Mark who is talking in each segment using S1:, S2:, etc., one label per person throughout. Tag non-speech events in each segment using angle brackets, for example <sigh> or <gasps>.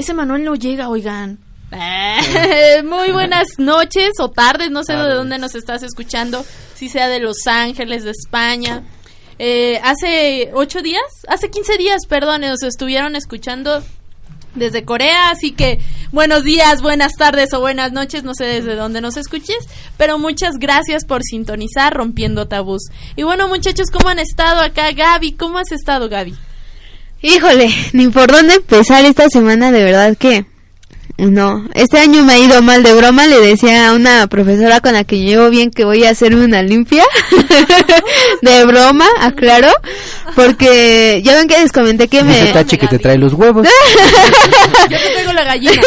S1: Ese
S2: Manuel no llega, oigan. Eh, <laughs> Muy buenas noches o tardes, no sé de dónde nos estás escuchando, si sea de Los Ángeles, de España. Eh, hace ocho días, hace 15 días, perdón, nos estuvieron escuchando desde Corea, así que buenos días, buenas tardes o buenas noches, no sé desde dónde nos escuches, pero muchas gracias por sintonizar Rompiendo Tabús. Y bueno, muchachos, ¿cómo han estado acá? Gaby, ¿cómo has estado, Gaby?
S3: Híjole, ni por dónde empezar esta semana, de verdad que no. Este año me ha ido mal de broma, le decía a una profesora con la que llevo bien que voy a hacerme una limpia. <laughs> de broma, aclaro, porque ya ven que les comenté que me
S4: Ese tache que te trae los huevos. <laughs>
S2: Yo te traigo la gallina.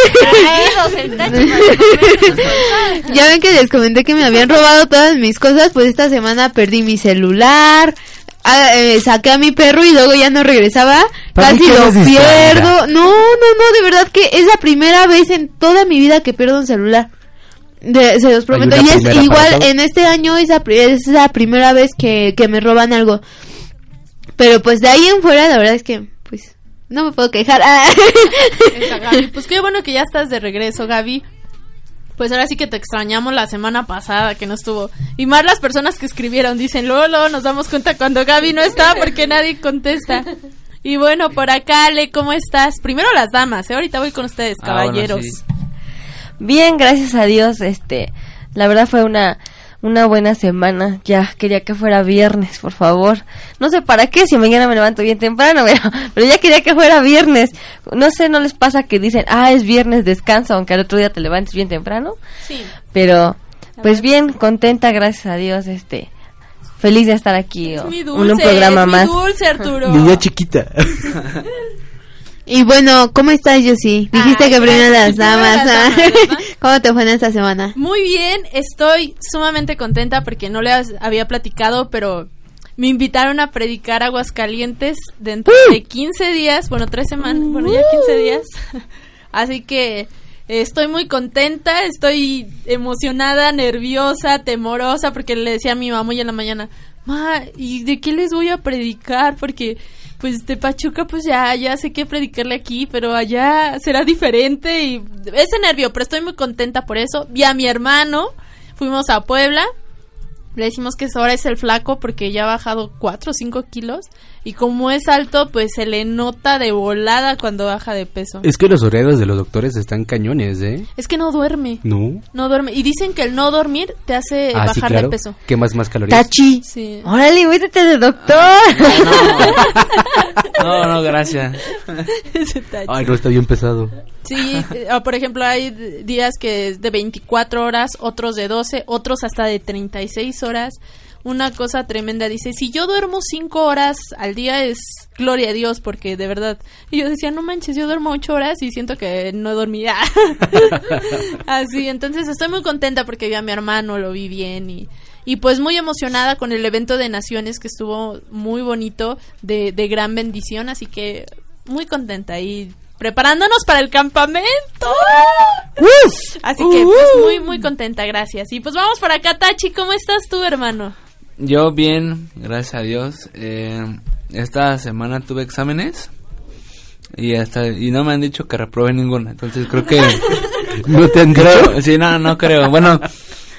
S3: ya ven que les comenté que me habían robado todas mis cosas, pues esta semana perdí mi celular, ah, eh, saqué a mi perro y luego ya no regresaba,
S4: ¿Para
S3: casi lo pierdo. No, no, no, de verdad que es la primera vez en toda mi vida que pierdo un celular. De- se los prometo. Y es igual, en este año es la, pri- es la primera vez que, que me roban algo. Pero pues de ahí en fuera, la verdad es que, pues, no me puedo quejar. Ah. <laughs>
S2: Esa, Gaby. Pues qué bueno que ya estás de regreso, Gaby. Pues ahora sí que te extrañamos la semana pasada que no estuvo. Y más las personas que escribieron dicen, luego, luego nos damos cuenta cuando Gaby no está porque nadie contesta. Y bueno, por acá, Ale, ¿cómo estás? Primero las damas, ¿eh? ahorita voy con ustedes,
S5: Ah, bueno,
S2: caballeros.
S5: sí. Bien, gracias a Dios, este, la verdad fue una una buena semana. Ya quería que fuera viernes, por favor. No sé para qué, si mañana me levanto bien temprano, <laughs> pero, pero ya quería que fuera viernes. No sé, no les pasa que dicen, ah, es viernes, descansa, aunque al otro día te levantes bien temprano.
S2: Sí.
S5: Pero, pues bien, contenta, gracias a Dios, este, feliz de estar aquí. o-
S2: Mi dulce,
S5: un programa
S2: es mi
S5: más.
S2: dulce, Arturo.
S4: Niña chiquita. <laughs>
S3: Y bueno, ¿cómo estás, Yossi? Dijiste que primero las damas. ah. <laughs> ¿Cómo te fue en esta semana?
S2: Muy bien, estoy sumamente contenta porque no les había platicado, pero me invitaron a predicar Aguascalientes dentro de 15 días, bueno, tres semanas, bueno, ya 15 días. <laughs> Así que eh, estoy muy contenta, estoy emocionada, nerviosa, temorosa, porque le decía a mi mamá hoy en la mañana, ma, ¿y de qué les voy a predicar? Porque pues de Pachuca pues ya ya sé qué predicarle aquí, pero allá será diferente y ese nervio, pero estoy muy contenta por eso. Vi a mi hermano, fuimos a Puebla, le decimos que ahora es el flaco porque ya ha bajado 4 o 5 kilos y como es alto pues se le nota de volada cuando baja de peso.
S4: Es que los horarios de los doctores están cañones, ¿eh?
S2: Es que no duerme,
S4: No.
S2: no duerme y dicen que el no dormir te hace
S4: Ah,
S2: bajar
S4: sí, claro.
S2: de peso.
S4: Quemas más calorías.
S5: Tachi.
S2: Sí.
S5: Órale, métete de doctor. Ah, Ah, <laughs>
S6: No, no, gracias. <laughs>
S2: Ese tache.
S4: Ay, no, está bien pesado.
S2: Sí, ah, por ejemplo, hay días que es de 24 horas, otros de 12, otros hasta de 36 horas. Una cosa tremenda. Dice, si yo duermo 5 horas al día es gloria a Dios, porque de verdad. Y yo decía, no manches, yo duermo 8 horas y siento que no dormía. <laughs> Así, entonces estoy muy contenta porque vi a mi hermano, lo vi bien y, y pues muy emocionada con el evento de Naciones que estuvo muy bonito, de, de gran bendición, así que muy contenta y preparándonos para el campamento. Así que pues muy muy contenta, gracias. Y pues vamos para acá, Tachi, ¿cómo estás tú, hermano?
S6: Yo bien, gracias a Dios. Eh, esta semana tuve exámenes y hasta y no me han dicho que reprobé ninguna, entonces creo que <laughs>
S4: no te han
S6: creo, sí, no, no creo. Bueno,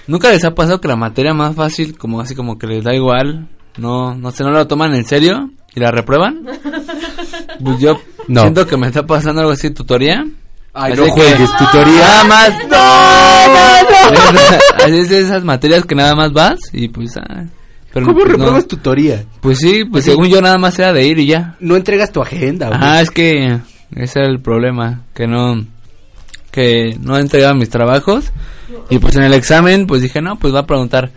S6: nunca les ha pasado que la materia más fácil, como así como que les da igual, no, no sé, no la toman en serio y la reprueban. <laughs> Pues yo
S4: No.
S6: siento que me está pasando algo así en tutoría.
S4: Ay,
S6: Así
S4: no
S6: que-
S4: juegues, tutoría.
S6: Nada más.
S4: No, no, no. <laughs>
S6: Así es de esas materias que nada más vas y pues ah, Pero
S4: ¿Cómo
S6: pues, no.
S4: repruebas tutoría?
S6: Pues sí, pues según yo nada más era de ir y ya.
S4: No entregas tu agenda, güey.
S6: Ajá, es que ese era el problema, que no que no entregaba mis trabajos y pues en el examen pues dije, no, pues va a preguntar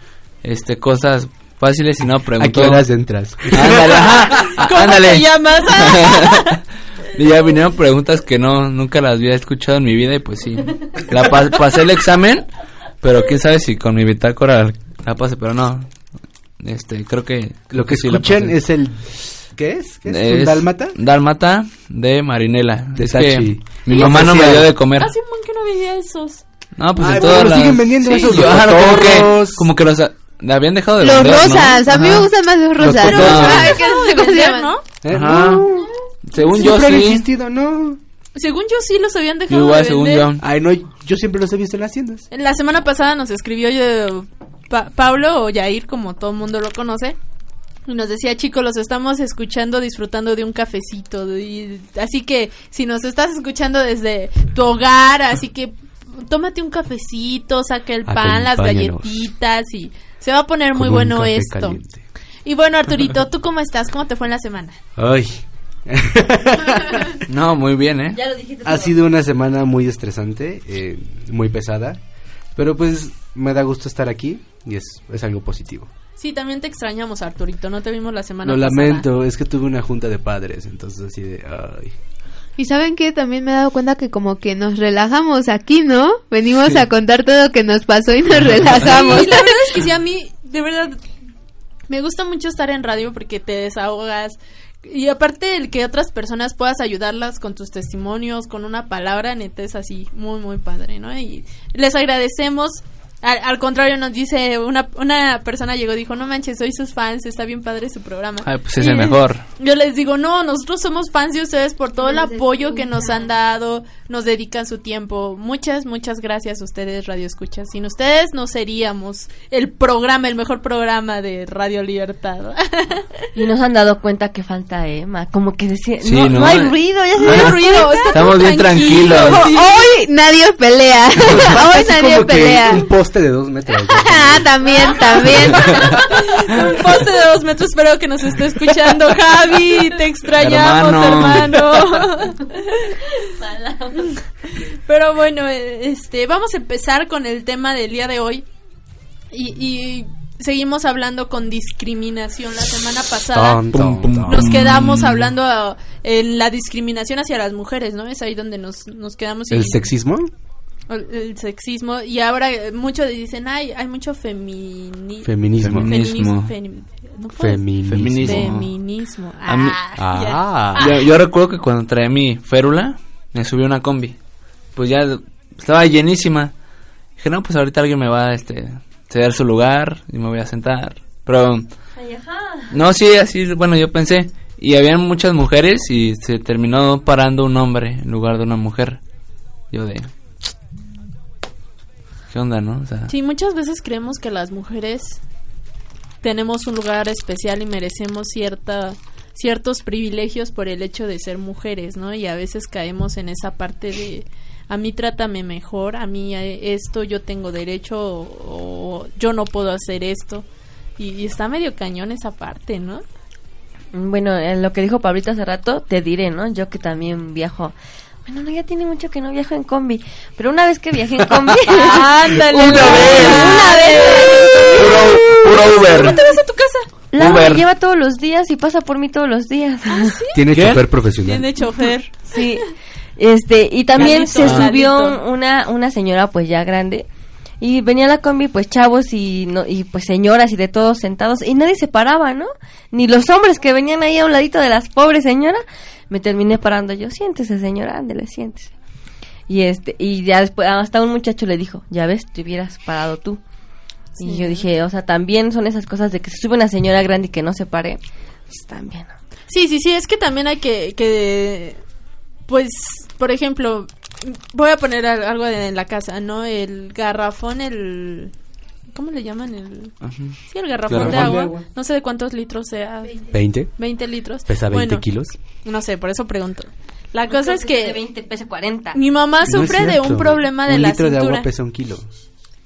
S6: este cosas fáciles y no
S4: ¿A
S6: preguntó.
S4: qué horas entras?
S6: Ándale, ajá, <laughs>
S2: ¿Cómo
S6: ándale.
S2: te llamas? <laughs>
S6: y ya vinieron preguntas que no nunca las había escuchado en mi vida y pues sí. La pa- pasé el examen, pero quién sabe si con mi bitácora la pasé, pero no. Este, creo que
S4: Lo que
S6: sí la
S4: escuchan es el... ¿Qué es? ¿Qué es? ¿Un
S6: Es
S4: dálmata?
S6: Dálmata de Marinela.
S4: De
S6: es que
S4: Sachi.
S6: mi mamá no me dio de comer.
S2: Hace un montón que no veía esos.
S6: No, pues
S4: Ay,
S6: en
S4: pero
S6: todas las...
S4: siguen vendiendo esos,
S6: yo-
S4: los
S6: ajá, como que, como que los le habían dejado de
S3: Los
S6: vender, ¿no?
S3: rosas, a mí me gustan más los rosas.
S4: cotorros.
S3: Ay, ¿qué-
S2: Acabo de
S3: cómo se
S2: vender,
S3: llaman?
S2: ¿no?
S4: ¿Eh?
S6: Ajá.
S4: No.
S6: Según yo sí.
S4: existido, ¿no?
S2: Según yo sí los habían dejado
S6: igual,
S2: de
S6: según
S2: vender.
S6: yo.
S4: Ay, no, yo siempre los he visto en las tiendas.
S2: La semana pasada nos escribió yo, Pa- Pablo o Yair, como todo el mundo lo conoce. Y nos decía, chicos, los estamos escuchando disfrutando de un cafecito. y- así que si nos estás escuchando desde tu hogar, así que tómate un cafecito, saca el <laughs> pan, las galletitas y se va a poner muy bueno esto.
S4: caliente.
S2: Y bueno, Arturito, ¿tú cómo estás? ¿Cómo te fue en la semana?
S4: Ay. <laughs>
S6: No, muy bien, ¿eh?
S5: Ya lo dijiste.
S4: ha sido una semana muy estresante, eh, muy pesada. Pero pues me da gusto estar aquí y es, es algo positivo.
S2: Sí, también te extrañamos, Arturito. No te vimos la semana
S4: Lo
S2: pasada.
S4: lamento, es que tuve una junta de padres, entonces así de... Ay.
S3: Y saben que también me he dado cuenta que como que nos relajamos aquí, ¿no? Venimos a contar todo lo que nos pasó y nos relajamos.
S2: Sí, la verdad es que sí, a mí, <laughs> de verdad, me gusta mucho estar en radio porque te desahogas. Y aparte el que otras personas puedas ayudarlas con tus testimonios, con una palabra, neta es así, muy, muy padre, ¿no? Y les agradecemos. Al, al contrario, nos dice, una, una persona llegó y dijo, no manches, soy sus fans, está bien padre su programa.
S6: Ay, pues es
S2: Y
S6: el mejor.
S2: Yo les digo, no, nosotros somos fans de ustedes por todo el apoyo que nos han dado, nos dedican su tiempo. Muchas, muchas gracias a ustedes, Radio Escuchas. Sin ustedes no seríamos el programa, el mejor programa de Radio Libertad.
S5: Y nos han dado cuenta que falta Emma. Como que decía,
S6: Sí,
S5: no,
S6: ¿no?
S5: no hay ruido, ya se
S2: No hay ruido,
S6: Estamos bien
S2: tranquilo.
S6: tranquilos.
S2: Sí. <laughs>
S3: Hoy nadie pelea. <laughs> Hoy nadie pelea.
S4: un poste de dos metros. <laughs>
S3: Ah, también, también. <laughs>
S2: Un poste de dos metros, espero que nos esté escuchando. Javi, te extrañamos,
S6: Hermano.
S2: hermano. Pero bueno, eh, este, vamos a empezar con el tema del día de hoy. Y, y seguimos hablando con discriminación. La semana pasada nos quedamos hablando ah, en la discriminación hacia las mujeres, ¿no? Es ahí donde nos, nos quedamos.
S4: ¿El
S2: y-
S4: sexismo?
S2: El, el sexismo. Y ahora eh, muchos dicen, ay, hay mucho femini
S4: Feminismo.
S6: Feminismo.
S2: feminismo. No
S4: Feminismo.
S6: Mí-
S2: Ah.
S4: Ah.
S6: Yo, yo recuerdo que cuando traía mi férula, me subí a una combi. Pues ya estaba llenísima. Dije, no, pues ahorita alguien me va a este, ceder su lugar y me voy a sentar. Pero, no, sí, así, bueno, yo pensé. Y habían muchas mujeres y se terminó parando un hombre en lugar de una mujer. Yo de... ¿Qué onda, no? O sea,
S2: Sí, muchas veces creemos que las mujeres tenemos un lugar especial y merecemos cierta ciertos privilegios por el hecho de ser mujeres, ¿no? Y a veces caemos en esa parte de a mí trátame mejor, a mí esto yo tengo derecho o, o yo no puedo hacer esto. Y, y está medio cañón esa parte, ¿no?
S5: Bueno, en lo que dijo Pablito hace rato, te diré, ¿no? Yo que también viajo. Bueno, no, ya tiene mucho que no viajo en combi. Pero una vez que viajé en combi. <laughs>
S2: Ándale.
S6: Una vez.
S5: Una vez.
S6: puro, puro Uber.
S2: ¿Te vas a tu casa?
S5: La
S6: Uber.
S5: me lleva todos los días y pasa por mí todos los días.
S4: Tiene
S6: ¿Qué?
S4: chofer profesional.
S2: Tiene chofer.
S5: Sí. Este, y también
S2: Ladito,
S5: se subió una, una señora pues ya grande. Y venía la combi pues chavos y no, y pues señoras y de todos sentados y nadie se paraba, ¿no? Ni los hombres que venían ahí a un ladito de las pobres señoras. Me terminé parando yo, siéntese señora, ándele, siéntese. Y este, y ya después hasta un muchacho le dijo, ya ves, te hubieras parado tú. Y yo dije, o sea, también son esas cosas de que se sube una señora grande y que no se pare. Pues también.
S2: Sí, sí, sí, es que también hay que, que pues, por ejemplo, voy a poner al- algo de- en la casa, ¿no? El garrafón, el... ¿Cómo le llaman? El,
S6: Ajá.
S2: sí, el garrafón,
S4: Garrafón
S2: de,
S4: de
S2: agua. No sé de cuántos litros sea.
S4: 20.
S2: 20 litros.
S4: Pesa 20
S2: Bueno,
S4: kilos.
S2: No sé, por eso pregunto. La cosa es
S5: De
S2: que
S5: 20 pesa 40.
S2: mi mamá
S4: No
S2: sufre de un problema de
S4: un
S2: la
S4: litro de
S2: cintura.
S4: agua pesa un kilo.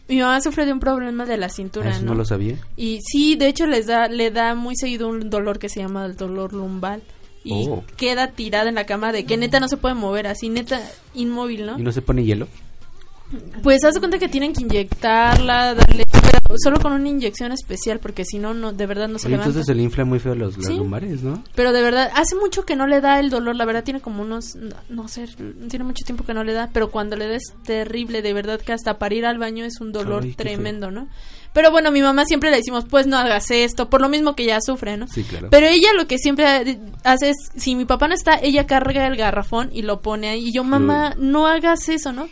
S2: Mi mamá sufre de un problema de la cintura,
S4: Eso
S2: ¿no?
S4: no lo sabía.
S2: Y sí, de hecho les da, le da muy seguido un dolor que se llama el dolor lumbal. Y
S4: Oh.
S2: queda tirada en la cama de que neta no se puede mover, así neta inmóvil, ¿no?
S4: ¿Y no se pone hielo?
S2: Pues haz de cuenta que tienen que inyectarla, darle, pero solo con una inyección especial, porque si no, no, de verdad no se
S4: Oye,
S2: levanta.
S4: entonces se le infla muy feo los,
S2: Sí.
S4: lumbares, ¿no?
S2: Pero de verdad, hace mucho que no le da el dolor, la verdad tiene como unos, no, no sé, tiene mucho tiempo que no le da, pero cuando le da es terrible, de verdad que hasta para ir al baño es un dolor
S4: Ay,
S2: tremendo, ¿no? Pero bueno, mi mamá siempre le decimos, pues no hagas esto, por lo mismo que ella sufre, ¿no?
S4: Sí, claro.
S2: Pero ella lo que siempre hace es, si mi papá no está, ella carga el garrafón y lo pone ahí. Y yo, mamá, no hagas eso, ¿no?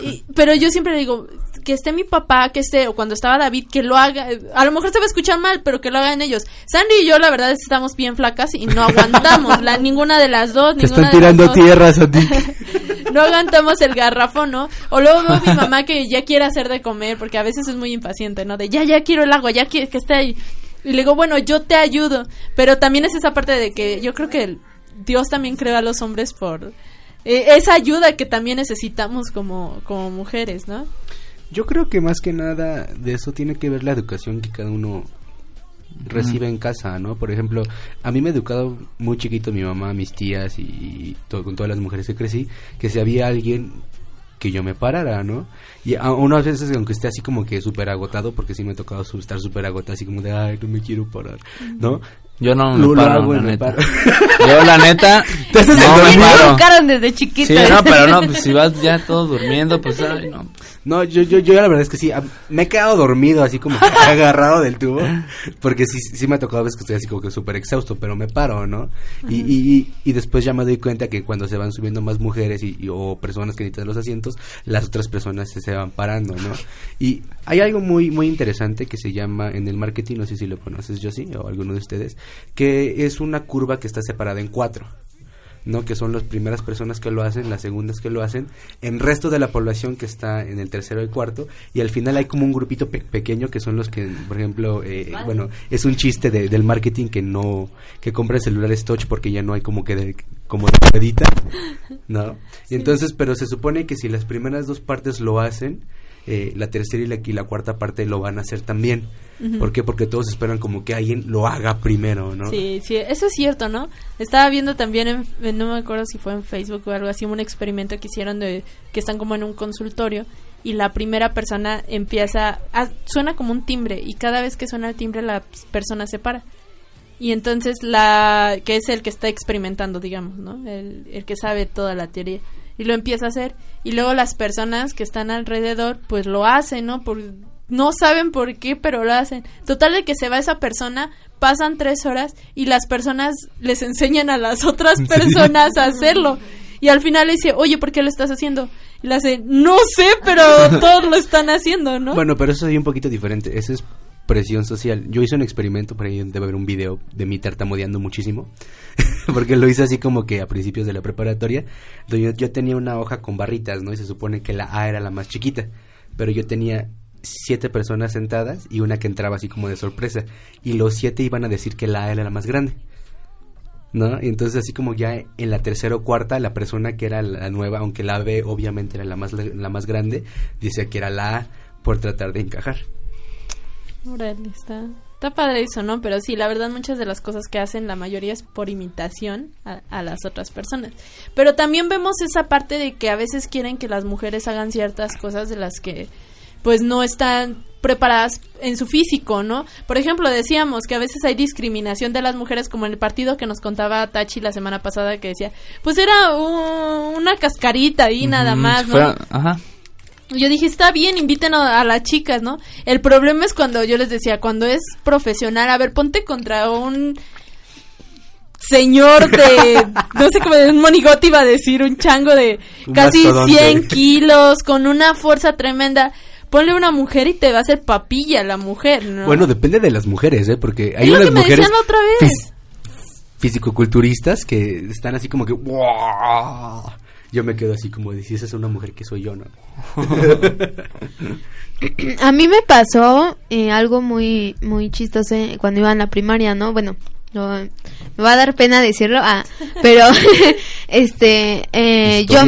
S2: Y- pero yo siempre le digo, que esté mi papá, que esté, o cuando estaba David, que lo haga. A lo mejor se va a escuchar mal, pero que lo hagan ellos. Sandy y yo, la verdad, es que estamos bien flacas y no aguantamos. <laughs> la, ninguna de las dos,
S4: Te
S2: ninguna
S4: están
S2: de las
S4: tirando
S2: dos.
S4: tierras a ti. <laughs>
S2: no aguantamos el garrafón, ¿no? O luego veo a mi mamá que ya quiere hacer de comer, porque a veces es muy impaciente, ¿no? De ya, ya quiero el agua, ya quiero que esté ahí. Y le digo, bueno, yo te ayudo. Pero también es esa parte de que yo creo que Dios también creó a los hombres por eh, esa ayuda que también necesitamos como, como mujeres, ¿no?
S4: Yo creo que más que nada de eso tiene que ver la educación que cada uno recibe en casa, ¿no? Por ejemplo, a mí me ha educado muy chiquito mi mamá, mis tías y con todas las mujeres que crecí, que si había alguien que yo me parara, ¿no? Y a unas veces, aunque esté así como que súper agotado, porque sí me ha tocado estar súper agotado, así como de, ay, no me quiero parar, ¿no?
S6: Yo no me paro, la neta.
S4: paro. <laughs>
S6: Yo, la neta, <laughs>
S4: Te haces
S6: no me paro.
S5: educaron desde chiquito.
S6: Sí, no, pero no, pues <laughs> si vas ya todo durmiendo, pues, ay, no.
S4: No, yo, yo, yo la verdad es que sí, me he quedado dormido así como agarrado del tubo, porque sí, sí me ha tocado a veces que estoy así como que súper exhausto, pero me paro, ¿no? Y, y, y después ya me doy cuenta que cuando se van subiendo más mujeres y, y- o personas que necesitan los asientos, las otras personas se, se van parando, ¿no? Y hay algo muy, muy interesante que se llama en el marketing, no sé si lo conoces, yo sí, o alguno de ustedes, que es una curva que está separada en cuatro. ¿no? Que son las primeras personas que lo hacen, las segundas que lo hacen, en resto de la población que está en el tercero y cuarto, y al final hay como un grupito pe- pequeño que son los que, por ejemplo, eh, bueno, es un chiste de- del marketing que no, que compran celulares touch porque ya no hay como que de, como de ruedita, ¿no? Y entonces, pero se supone que si las primeras dos partes lo hacen, eh, la tercera y la, y la cuarta parte lo van a hacer también. ¿Por qué? Porque todos esperan como que alguien lo haga primero, ¿no?
S2: Sí, sí, eso es cierto, ¿no? Estaba viendo también, en, en- no me acuerdo si fue en Facebook o algo así, un experimento que hicieron de que están como en un consultorio y la primera persona empieza, a- suena como un timbre y cada vez que suena el timbre la persona se para. Y entonces la que es el que está experimentando, digamos, ¿no? El, el que sabe toda la teoría. Y lo empieza a hacer. Y luego las personas que están alrededor, pues lo hacen, ¿no? Por, no saben por qué, pero lo hacen. Total de que se va esa persona, pasan tres horas y las personas les enseñan a las otras personas a <laughs> hacerlo. Y al final le dice, oye, ¿por qué lo estás haciendo? Y le hace, no sé, pero <laughs> todos lo están haciendo, ¿no?
S4: Bueno, pero eso es un poquito diferente. Esa es presión social. Yo hice un experimento, por ahí debe haber un video de mí tartamudeando muchísimo. <laughs> porque lo hice así como que a principios de la preparatoria. Yo, yo tenía una hoja con barritas, ¿no? Y se supone que la A era la más chiquita. Pero yo tenía siete personas sentadas y una que entraba así como de sorpresa. Y los siete iban a decir que la A era la más grande. ¿No? Y entonces así como ya en la tercera o cuarta, la persona que era la nueva, aunque la B obviamente era la más, la más grande, decía que era la A por tratar de encajar.
S2: Está, está padre eso, ¿no? Pero sí, la verdad muchas de las cosas que hacen, la mayoría es por imitación a, a las otras personas. Pero también vemos esa parte de que a veces quieren que las mujeres hagan ciertas cosas de las que pues no están preparadas en su físico, ¿no? Por ejemplo, decíamos que a veces hay discriminación de las mujeres, como en el partido que nos contaba Tachi la semana pasada, que decía, pues era un- una cascarita ahí nada más, ¿no?
S6: ajá.
S2: Yo dije, está bien, inviten a, a las chicas, ¿no? El problema es cuando yo les decía, cuando es profesional, a ver, ponte contra un señor de, no sé cómo, un monigote iba a decir, un chango de
S4: Un
S2: casi
S4: mastodonte.
S2: 100 kilos, con una fuerza tremenda. Ponle una mujer y te va a hacer papilla la mujer, ¿no?
S4: Bueno, depende de las mujeres, ¿eh? Porque hay
S2: es lo
S4: unas
S2: que me
S4: mujeres
S2: decían otra vez.
S4: fis- fisicoculturistas que están así como que... "Wow". Yo me quedo así como de si esa es una mujer que soy yo, ¿no? <laughs>
S3: A mí me pasó eh, algo muy muy chistoso eh, cuando iba en la primaria, ¿no? Bueno, lo- me va a dar pena decirlo, ah, pero <laughs> este eh, yo,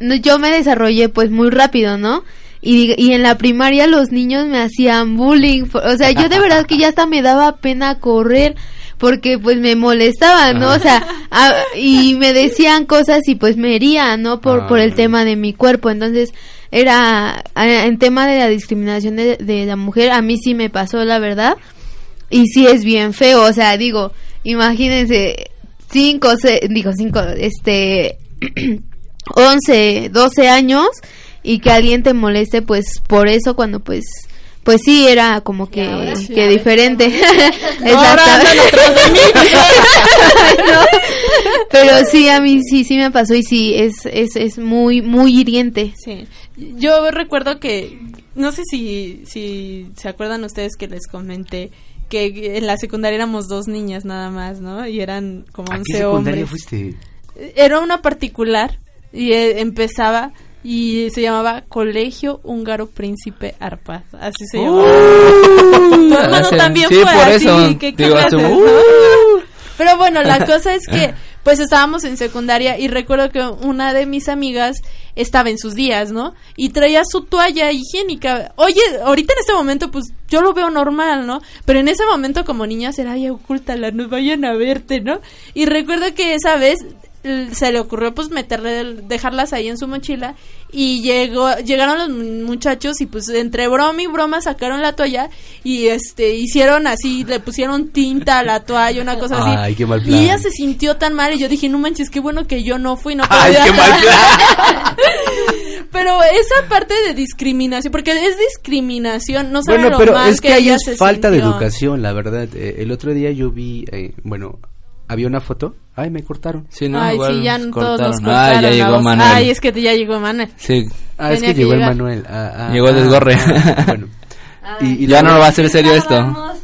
S3: yo yo me desarrollé pues muy rápido, ¿no? Y, y en la primaria los niños me hacían bullying. O sea, yo de verdad que ya hasta me daba pena correr porque pues me molestaban, ¿no? O sea, a- y me decían cosas y pues me herían, ¿no? Por, por el
S4: Ah.
S3: tema de mi cuerpo. Entonces, era en tema de la discriminación de, de la mujer, a mí sí me pasó, la verdad. Y sí es bien feo, o sea, digo, imagínense, cinco, se- digo cinco, este, <clears throat> 11, 12 años y que alguien te moleste pues por eso cuando pues pues sí era como que,
S2: ahora
S3: que diferente. <laughs> <laughs> No, pero sí a mí sí sí me pasó y sí es es es muy muy hiriente
S2: Sí. Yo recuerdo que, no sé si, si se acuerdan ustedes que les comenté que en la secundaria éramos dos niñas nada más, ¿no? Y eran como
S4: ¿A
S2: 11
S4: qué secundaria
S2: hombres.
S4: fuiste?
S2: Era una particular y eh, empezaba y se llamaba Colegio Húngaro Príncipe Arpaz. Así se llamaba. <laughs> Tu hermano
S6: Hace-
S2: también
S6: sí,
S2: fue
S6: por
S2: así.
S6: eso,
S2: ¿qué
S6: digo,
S2: clases, no? Pero bueno, la <laughs> cosa es que pues estábamos en secundaria y recuerdo que una de mis amigas estaba en sus días, ¿no? Y traía su toalla higiénica. Oye, ahorita en este momento pues yo lo veo normal, ¿no? Pero en ese momento como niña será, ay, ocúltala, no vayan a verte, ¿no? Y recuerdo que esa vez se le ocurrió pues meterle dejarlas ahí en su mochila y llegó llegaron los mu- muchachos y pues entre broma y broma sacaron la toalla y este hicieron así le pusieron tinta a la toalla una cosa así
S4: Ay, qué mal
S2: y
S4: plan.
S2: ella se sintió tan mal y yo dije no manches qué bueno que yo no fui no
S4: Ay,
S2: podía
S4: qué mal
S2: estar". <laughs> pero esa parte de discriminación porque es discriminación no saben
S4: Bueno,
S2: lo
S4: pero
S2: mal
S4: es que, ahí
S2: ella
S4: es falta de educación, la verdad. Eh, el otro día yo vi, eh, bueno, había una foto. Ay, me cortaron.
S6: Sí, no,
S2: Ay,
S6: igual
S2: sí, ya
S6: nos
S2: todos nos
S6: cortaron. Ay, ya llegó
S2: voz.
S6: Manuel.
S2: Ay, es que ya llegó Manuel.
S6: Sí,
S4: Ah, es
S2: Tenía
S4: que
S2: que
S4: llegó el
S2: llegar.
S4: Manuel. Ah, ah,
S6: Llegó el
S4: ah,
S6: desgorre.
S4: ah, bueno. <laughs> Y, y
S6: ya no va a ser serio esto.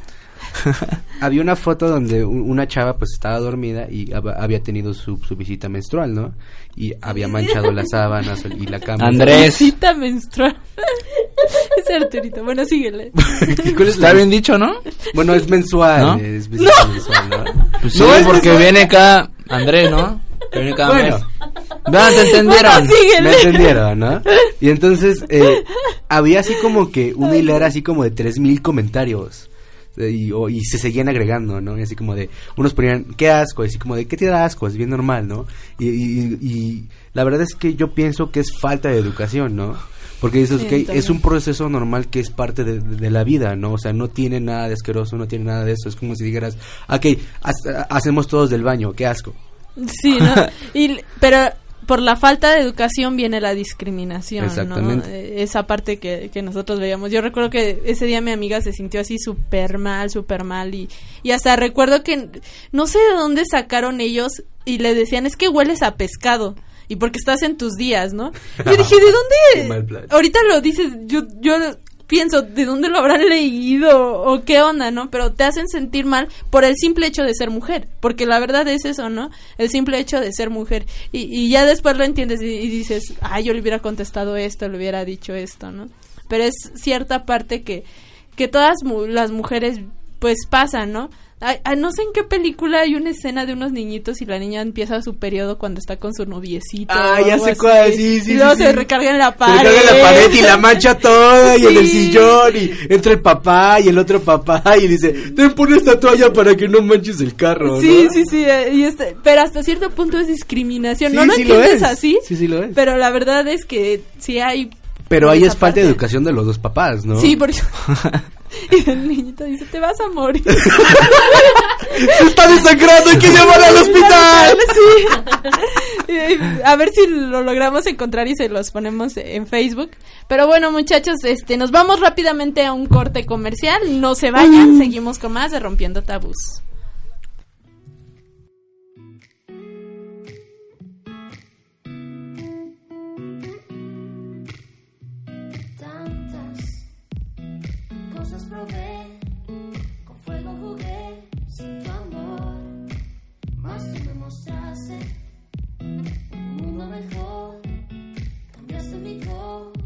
S6: <laughs>
S4: Había una foto donde una chava pues estaba dormida y hab- había tenido su, su visita menstrual, ¿no? Y había manchado las sábanas y la cama.
S6: Andrés.
S2: Cita menstrual. <laughs> es Arturito. Bueno, síguele. <laughs>
S4: ¿Cuál es
S6: Está
S4: la-
S6: bien dicho, ¿no?
S4: Bueno, es mensual.
S6: ¿No?
S4: Es visita mensual, ¿no?
S6: Pues sí,
S4: No, es
S6: porque
S4: mensual.
S6: viene acá Andrés, ¿no? Que viene cada
S4: Bueno.
S6: mes. Vean, te entendieron.
S2: Bueno.
S4: Me entendieron, ¿no? Y entonces eh, había así como que una hilera así como de 3000 comentarios. Eh, Y, o- y se seguían agregando, ¿no? Y así como de, unos ponían, qué asco, y así como de, ¿qué te da asco? Es bien normal, ¿no? Y, y- y la verdad es que yo pienso que es falta de educación, ¿no? Porque dices,
S2: Sí, también.
S4: es un proceso normal que es parte de, de- de la vida, ¿no? O sea, no tiene nada de asqueroso, no tiene nada de eso. Es como si dijeras, ok, ha- hacemos todos del baño, qué asco.
S2: Sí, ¿no? <laughs> Y, pero por la falta de educación viene la discriminación, ¿no?
S4: Exactamente.
S2: Eh, Esa parte que, que nosotros veíamos. Yo recuerdo que ese día mi amiga se sintió así súper mal, súper mal. Y, y hasta recuerdo que no sé de dónde sacaron ellos y le decían, es que hueles a pescado. Y porque estás en tus días, ¿no? Yo dije, <laughs> ¿de dónde? Ahorita lo dices, yo, yo pienso, ¿de dónde lo habrán leído? ¿O qué onda, no? Pero te hacen sentir mal por el simple hecho de ser mujer. Porque la verdad es eso, ¿no? El simple hecho de ser mujer. Y, y ya después lo entiendes y, dices, ay, yo le hubiera contestado esto, le hubiera dicho esto, ¿no? Pero es cierta parte que, que todas mu- las mujeres, pues, pasan, ¿no? Ay, ay, no sé en qué película hay una escena de unos niñitos y la niña empieza su periodo cuando está con su noviecito.
S4: Ah, ya sé cuál, sí, sí,
S2: Y luego
S4: sí,
S2: se
S4: sí.
S2: recarga en la
S4: Se
S2: pared.
S4: caga en la pared y la mancha toda y en el <laughs> sillón y entra el papá y el otro papá y dice, ten pon esta toalla para que no manches el carro,
S2: Sí,
S4: ¿no?
S2: sí, sí, eh, y este, pero hasta cierto punto es discriminación. No lo entiendes
S4: es.
S2: así,
S4: Sí, sí lo es.
S2: pero la verdad es que sí hay...
S4: Pero ahí es falta de educación de los dos papás, ¿no?
S2: Sí, porque... <laughs> <laughs> y el niñito dice, te vas a morir. <laughs>
S4: ¡Se está desangrando! ¡Hay que llevarla al hospital!
S2: Sí. Y, A ver si lo logramos encontrar y se los ponemos en Facebook. Pero bueno, muchachos, este, nos vamos rápidamente a un corte comercial. No se vayan, seguimos con más de Rompiendo Tabús.
S7: Mejor, cambiaste mi corazón,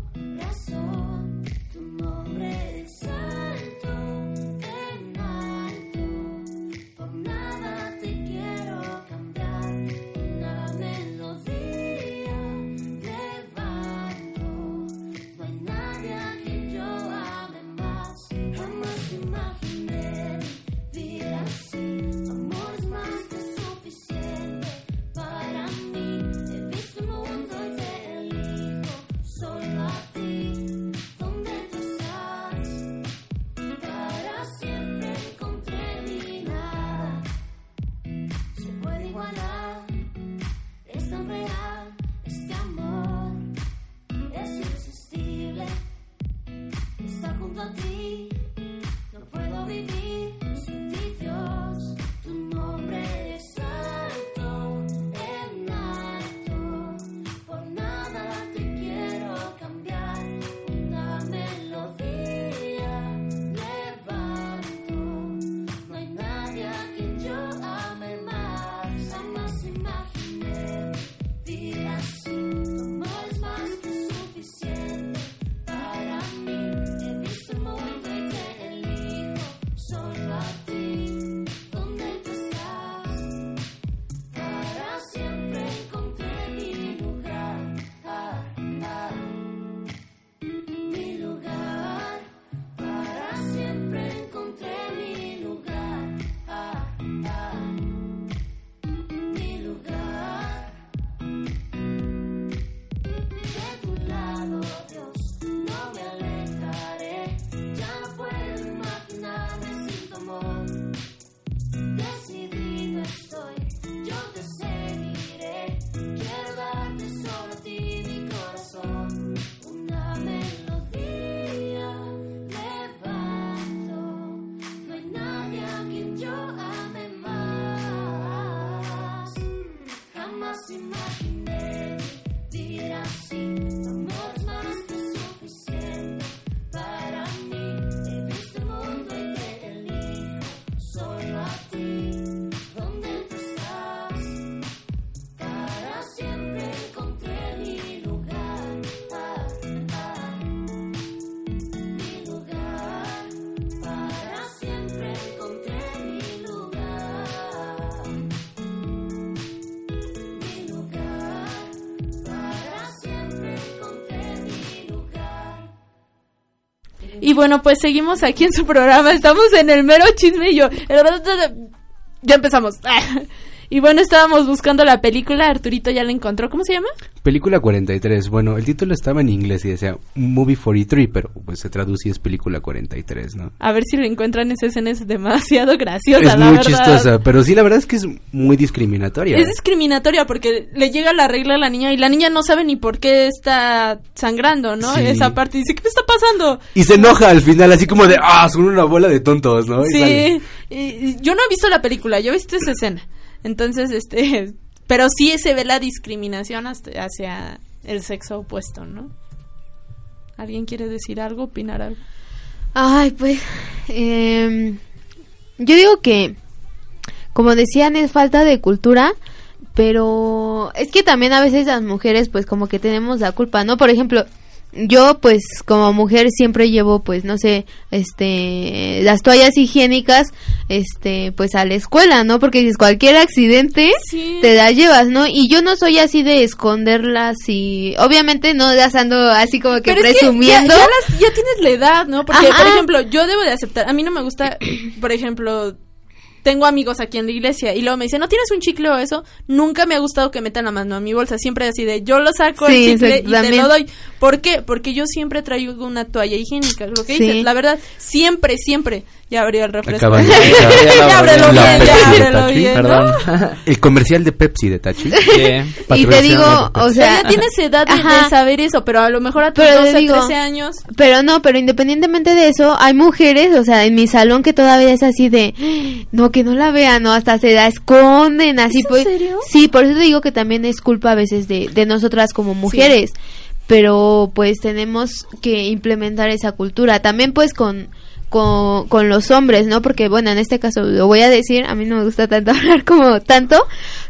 S7: Y
S2: bueno, pues seguimos aquí en su programa. Estamos en el mero chisme y yo. Ya empezamos. <laughs> Y bueno, estábamos buscando la película. Arturito ya la encontró. ¿Cómo se llama?
S4: Película 43. Bueno, el título estaba en inglés y decía Movie 43, pero pues se traduce y es Película 43, ¿no?
S2: A ver si lo encuentran. Esa escena es demasiado graciosa,
S4: es
S2: la
S4: muy
S2: verdad.
S4: chistosa, pero sí, la verdad es que es muy discriminatoria.
S2: Es discriminatoria porque le llega la regla a la niña y la niña no sabe ni por qué está sangrando, ¿no?
S4: Sí.
S2: Esa parte dice, ¿qué me está pasando?
S4: Y se enoja al final, así como de, ah, son una bola de tontos, ¿no? Y.
S2: Sí, y yo no he visto la película, yo he visto esa escena. Entonces, este, pero sí se ve la discriminación hasta- hacia el sexo opuesto, ¿no? ¿Alguien quiere decir algo, opinar algo?
S3: Ay, pues. em, yo digo que, como decían, es falta de cultura. Pero es que también a veces las mujeres, pues, como que tenemos la culpa, ¿no? Por ejemplo, yo, pues, como mujer siempre llevo, pues, no sé, este, las toallas higiénicas, este, pues, a la escuela, ¿no? Porque dices, cualquier accidente
S2: Sí.
S3: te las llevas, ¿no? Y yo no soy así de esconderlas y, obviamente, no las ando así como que
S2: Pero es que ya,
S3: presumiendo.
S2: ya las- ya tienes la edad, ¿no? Porque,
S3: Ajá.
S2: por ejemplo, yo debo de aceptar, a mí no me gusta, <clears throat> por ejemplo, tengo amigos aquí en la iglesia y luego me dicen, ¿no tienes un chicle o eso? Nunca me ha gustado que metan la mano a mi bolsa, siempre así de, yo lo saco
S3: Sí,
S2: el chicle y te lo doy. ¿Por qué? Porque yo siempre traigo una toalla higiénica, lo que
S3: Sí.
S2: dices, la verdad, siempre, siempre. Ya abrió el refresco.
S4: Acaban de <laughs> escuchar la Pepsi Tachi. <laughs>
S6: Perdón.
S4: El comercial de Pepsi de Tachi. <laughs>
S3: Y te digo, o
S2: sea, ya tienes edad de, saber eso, pero a lo mejor a tus
S3: Pero te
S2: 12,
S3: digo-
S2: 13 años
S3: Pero no, pero independientemente de eso, hay mujeres, o sea, en mi salón que todavía es así de, <gasps> no, que no la vean, no, hasta se la esconden, así
S2: ¿Es en
S3: pues.
S2: serio?
S3: Sí, por eso te digo que también es culpa a veces de, de nosotras como mujeres. Pero pues tenemos que implementar esa cultura. También pues con, con, con los hombres, ¿no? Porque bueno, en este caso lo voy a decir, a mí no me gusta tanto <laughs> hablar como tanto,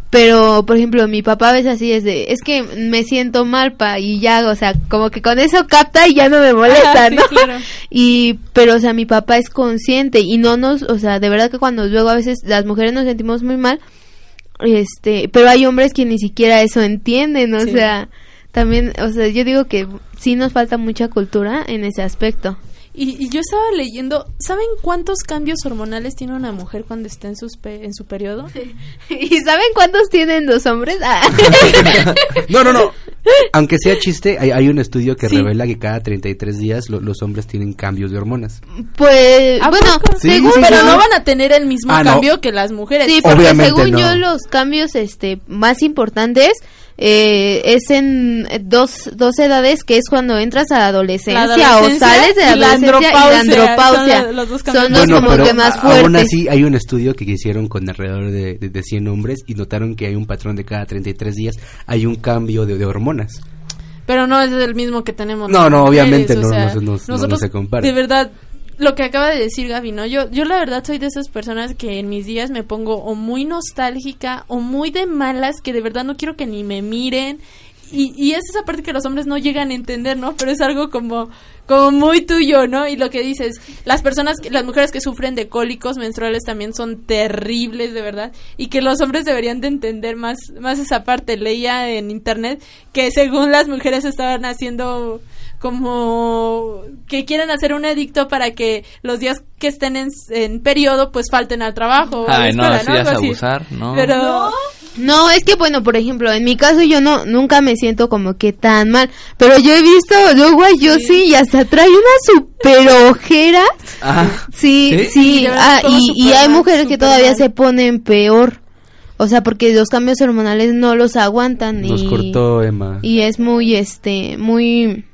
S3: pero por ejemplo mi papá a veces así es de, es que me siento mal pa y ya, o sea, como que con eso capta y ya no me molesta,
S2: sí,
S3: ¿no?
S2: claro. <laughs>
S3: Y, pero o sea, mi papá es consciente y no nos, o sea, de verdad que cuando luego a veces las mujeres nos sentimos muy mal, este, pero hay hombres que ni siquiera eso entienden, o
S2: Sí.
S3: sea, también, o sea, yo digo que sí nos falta mucha cultura en ese aspecto.
S2: Y, y yo estaba leyendo, ¿saben cuántos cambios hormonales tiene una mujer cuando está en, sus pe- en su periodo? <laughs>
S3: ¿Y saben cuántos tienen los hombres? Ah. <laughs>
S4: No, no, no. <laughs> Aunque sea chiste, hay, hay un estudio que
S2: Sí.
S4: revela que cada 33 días lo- los hombres tienen cambios de hormonas.
S3: Pues,
S2: ¿A
S3: bueno,
S2: poco?
S4: Sí,
S3: según
S4: sí,
S2: Pero
S3: yo-
S2: no van a tener el mismo
S4: Ah, no.
S2: cambio que las mujeres.
S3: Sí, porque
S4: Obviamente
S3: según
S4: no.
S3: yo los cambios este más importantes eh, es en dos, dos edades que es cuando entras a la adolescencia,
S2: La adolescencia
S3: o sales de la adolescencia y la
S2: andropausia, son los dos
S3: Son los
S4: Bueno,
S3: como
S4: pero
S3: que más fuertes.
S4: aún así hay un estudio que hicieron con alrededor de, de, de 100 hombres y notaron que hay un patrón de cada 33 días, hay un cambio de, de hormonas.
S2: Pero no es el mismo que tenemos.
S4: No, no,
S2: mujeres,
S4: obviamente
S2: o
S4: no,
S2: sea,
S4: no no- no
S2: nosotros,
S4: se compara.
S2: De verdad, lo que acaba de decir Gaby, ¿no? Yo, yo la verdad soy de esas personas que en mis días me pongo o muy nostálgica o muy de malas que de verdad no quiero que ni me miren. Y, y es esa parte que los hombres no llegan a entender, ¿no? Pero es algo como, como muy tuyo, ¿no? Y lo que dices, las personas, las mujeres que sufren de cólicos menstruales también son terribles, de verdad. Y que los hombres deberían de entender más, más esa parte. Leía en internet que según las mujeres estaban haciendo como que quieren hacer un edicto para que los días que estén en, en periodo pues falten al trabajo. o a la
S6: Ay, no,
S2: escuela,
S6: así ya es
S2: Algo así.
S6: abusar, no.
S2: Pero
S3: No, es que bueno, por ejemplo, en mi caso yo no nunca me siento como que tan mal, pero yo he visto luego a Yossi y hasta trae una super ojera.
S6: Ah,
S3: Sí,
S6: ¿Sí?
S3: sí, ah, y, y hay mujeres que todavía
S2: mal.
S3: se ponen peor. O sea, porque los cambios hormonales no los aguantan
S4: Nos
S3: y
S4: cortó Emma.
S3: y es muy este muy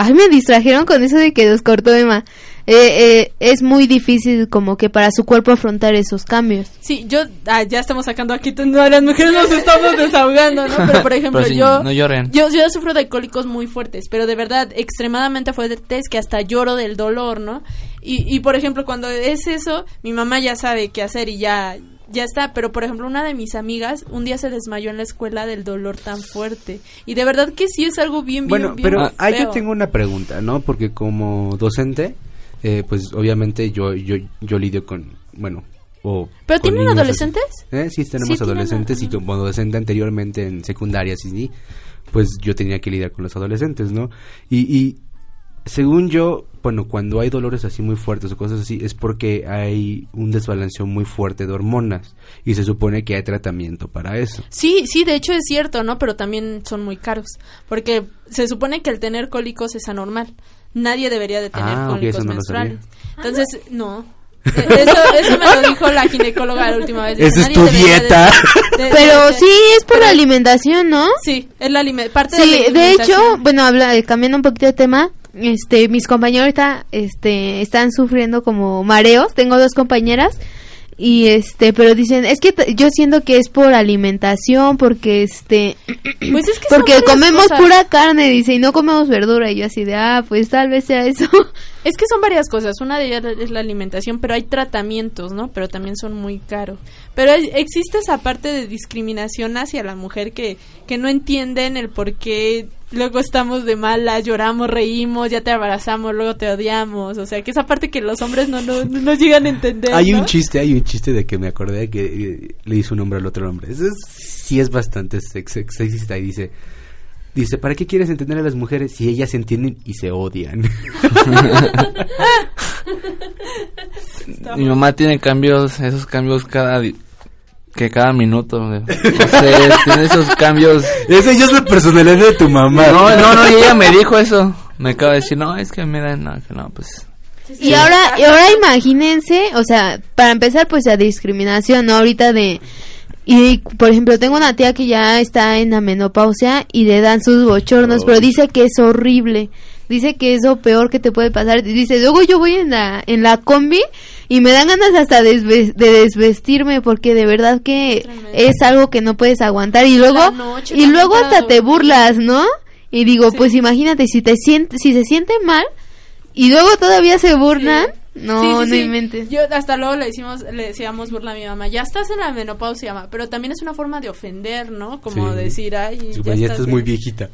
S3: Ay, me distrajeron con eso de que los cortó Emma. Eh, eh, es muy difícil como que para su cuerpo afrontar esos cambios.
S2: sí, yo ah, ya estamos sacando aquí no, las mujeres nos estamos desahogando, ¿no? Pero por <laughs> ejemplo,
S6: Pero sí,
S2: yo
S6: no lloren.
S2: Yo, yo sufro de cólicos muy fuertes, pero de verdad extremadamente fuertes que hasta lloro del dolor, ¿no? Y, y por ejemplo, cuando es eso, mi mamá ya sabe qué hacer y ya, ya está. Pero por ejemplo, una de mis amigas un día se desmayó en la escuela del dolor tan fuerte. Y de verdad que sí es algo bien, bien,
S4: Bueno,
S2: bien
S4: pero ahí yo
S2: feo.
S4: tengo una pregunta, ¿no? Porque como docente, eh, pues obviamente yo, yo, yo lidio con, bueno, o...
S2: ¿Pero tienen
S4: niños
S2: adolescentes?
S4: ¿Eh? Sí, tenemos
S2: Sí, tienen
S4: adolescentes y como docente anteriormente en secundaria, sí, sí, pues yo tenía que lidiar con los adolescentes, ¿no? Y, y según yo, bueno, cuando hay dolores así muy fuertes o cosas así, es porque hay un desbalanceo muy fuerte de hormonas y se supone que hay tratamiento para eso.
S2: Sí, sí, de hecho es cierto, ¿no? Pero también son muy caros. Porque se supone que el tener cólicos es anormal. Nadie debería de tener
S4: Ah,
S2: cólicos
S4: eso no lo
S2: menstruales.
S4: sabía.
S2: Entonces, no. Eh, Eso, eso me lo dijo la ginecóloga la última vez.
S4: Esa es tu
S2: de-
S4: dieta.
S2: de- <laughs> de-
S3: Pero
S2: de-
S3: sí es por la alimentación, ¿no?
S2: Sí, es la parte de
S3: Sí,
S2: la
S3: de
S2: alimentación.
S3: hecho, bueno, habla, eh, cambiando un poquito de tema, este, mis compañeros ahorita, este, están sufriendo como mareos. Tengo dos compañeras y este, pero dicen, es que yo siento que es por alimentación, porque este, <clears throat>
S2: Pues es que
S3: porque comemos
S2: cosas.
S3: pura carne, dice, y no comemos verdura. Y yo así de, ah, pues tal vez sea eso. <laughs>
S2: Es que son varias cosas. Una de ellas es la alimentación, pero hay tratamientos, ¿no? Pero también son muy caros. Pero hay- existe esa parte de discriminación hacia la mujer que, que no entienden el por qué luego estamos de malas, lloramos, reímos, ya te abrazamos, luego te odiamos. O sea, que esa parte que los hombres no, no, no llegan a entender.
S4: Hay
S2: ¿no?
S4: un chiste, hay un chiste de que me acordé que eh, le hizo un hombre al otro hombre. Eso es, sí es bastante sex- sex- sexista y dice, dice, ¿para qué quieres entender a las mujeres si ellas se entienden y se odian? <laughs>
S6: Mi mamá tiene cambios, esos cambios cada que cada minuto. No sé, <laughs> tiene esos cambios.
S4: Esa ya es la personalidad de tu mamá.
S6: No, no, no, y ella me dijo eso. Me acaba de decir, no, es que mira, no, que no, pues.
S3: Y ahora, y ahora imagínense, o sea, para empezar, pues la discriminación, ¿no? Ahorita de... Y, por ejemplo, tengo una tía que ya está en la menopausia y le dan sus bochornos, pero dice que es horrible. Dice que es lo peor que te puede pasar. Y Dice, luego yo voy en la, en la combi y me dan ganas hasta desve- de desvestirme porque de verdad que
S2: tremendo.
S3: es algo que no puedes aguantar. Y luego,
S2: noche
S3: y luego hasta te burlas, ¿no? Y digo,
S2: Sí.
S3: pues imagínate, si te siente, si se siente mal, y luego todavía se burlan. No,
S2: Sí, sí,
S3: no
S2: sí.
S3: inventes.
S2: Yo hasta luego le decimos, le decíamos burla a mi mamá, ya estás en la menopausia, mamá, pero también es una forma de ofender, ¿no? Como
S4: Sí.
S2: decir, ay, ya,
S4: ya
S2: estás
S4: estás muy
S2: de-
S4: viejita.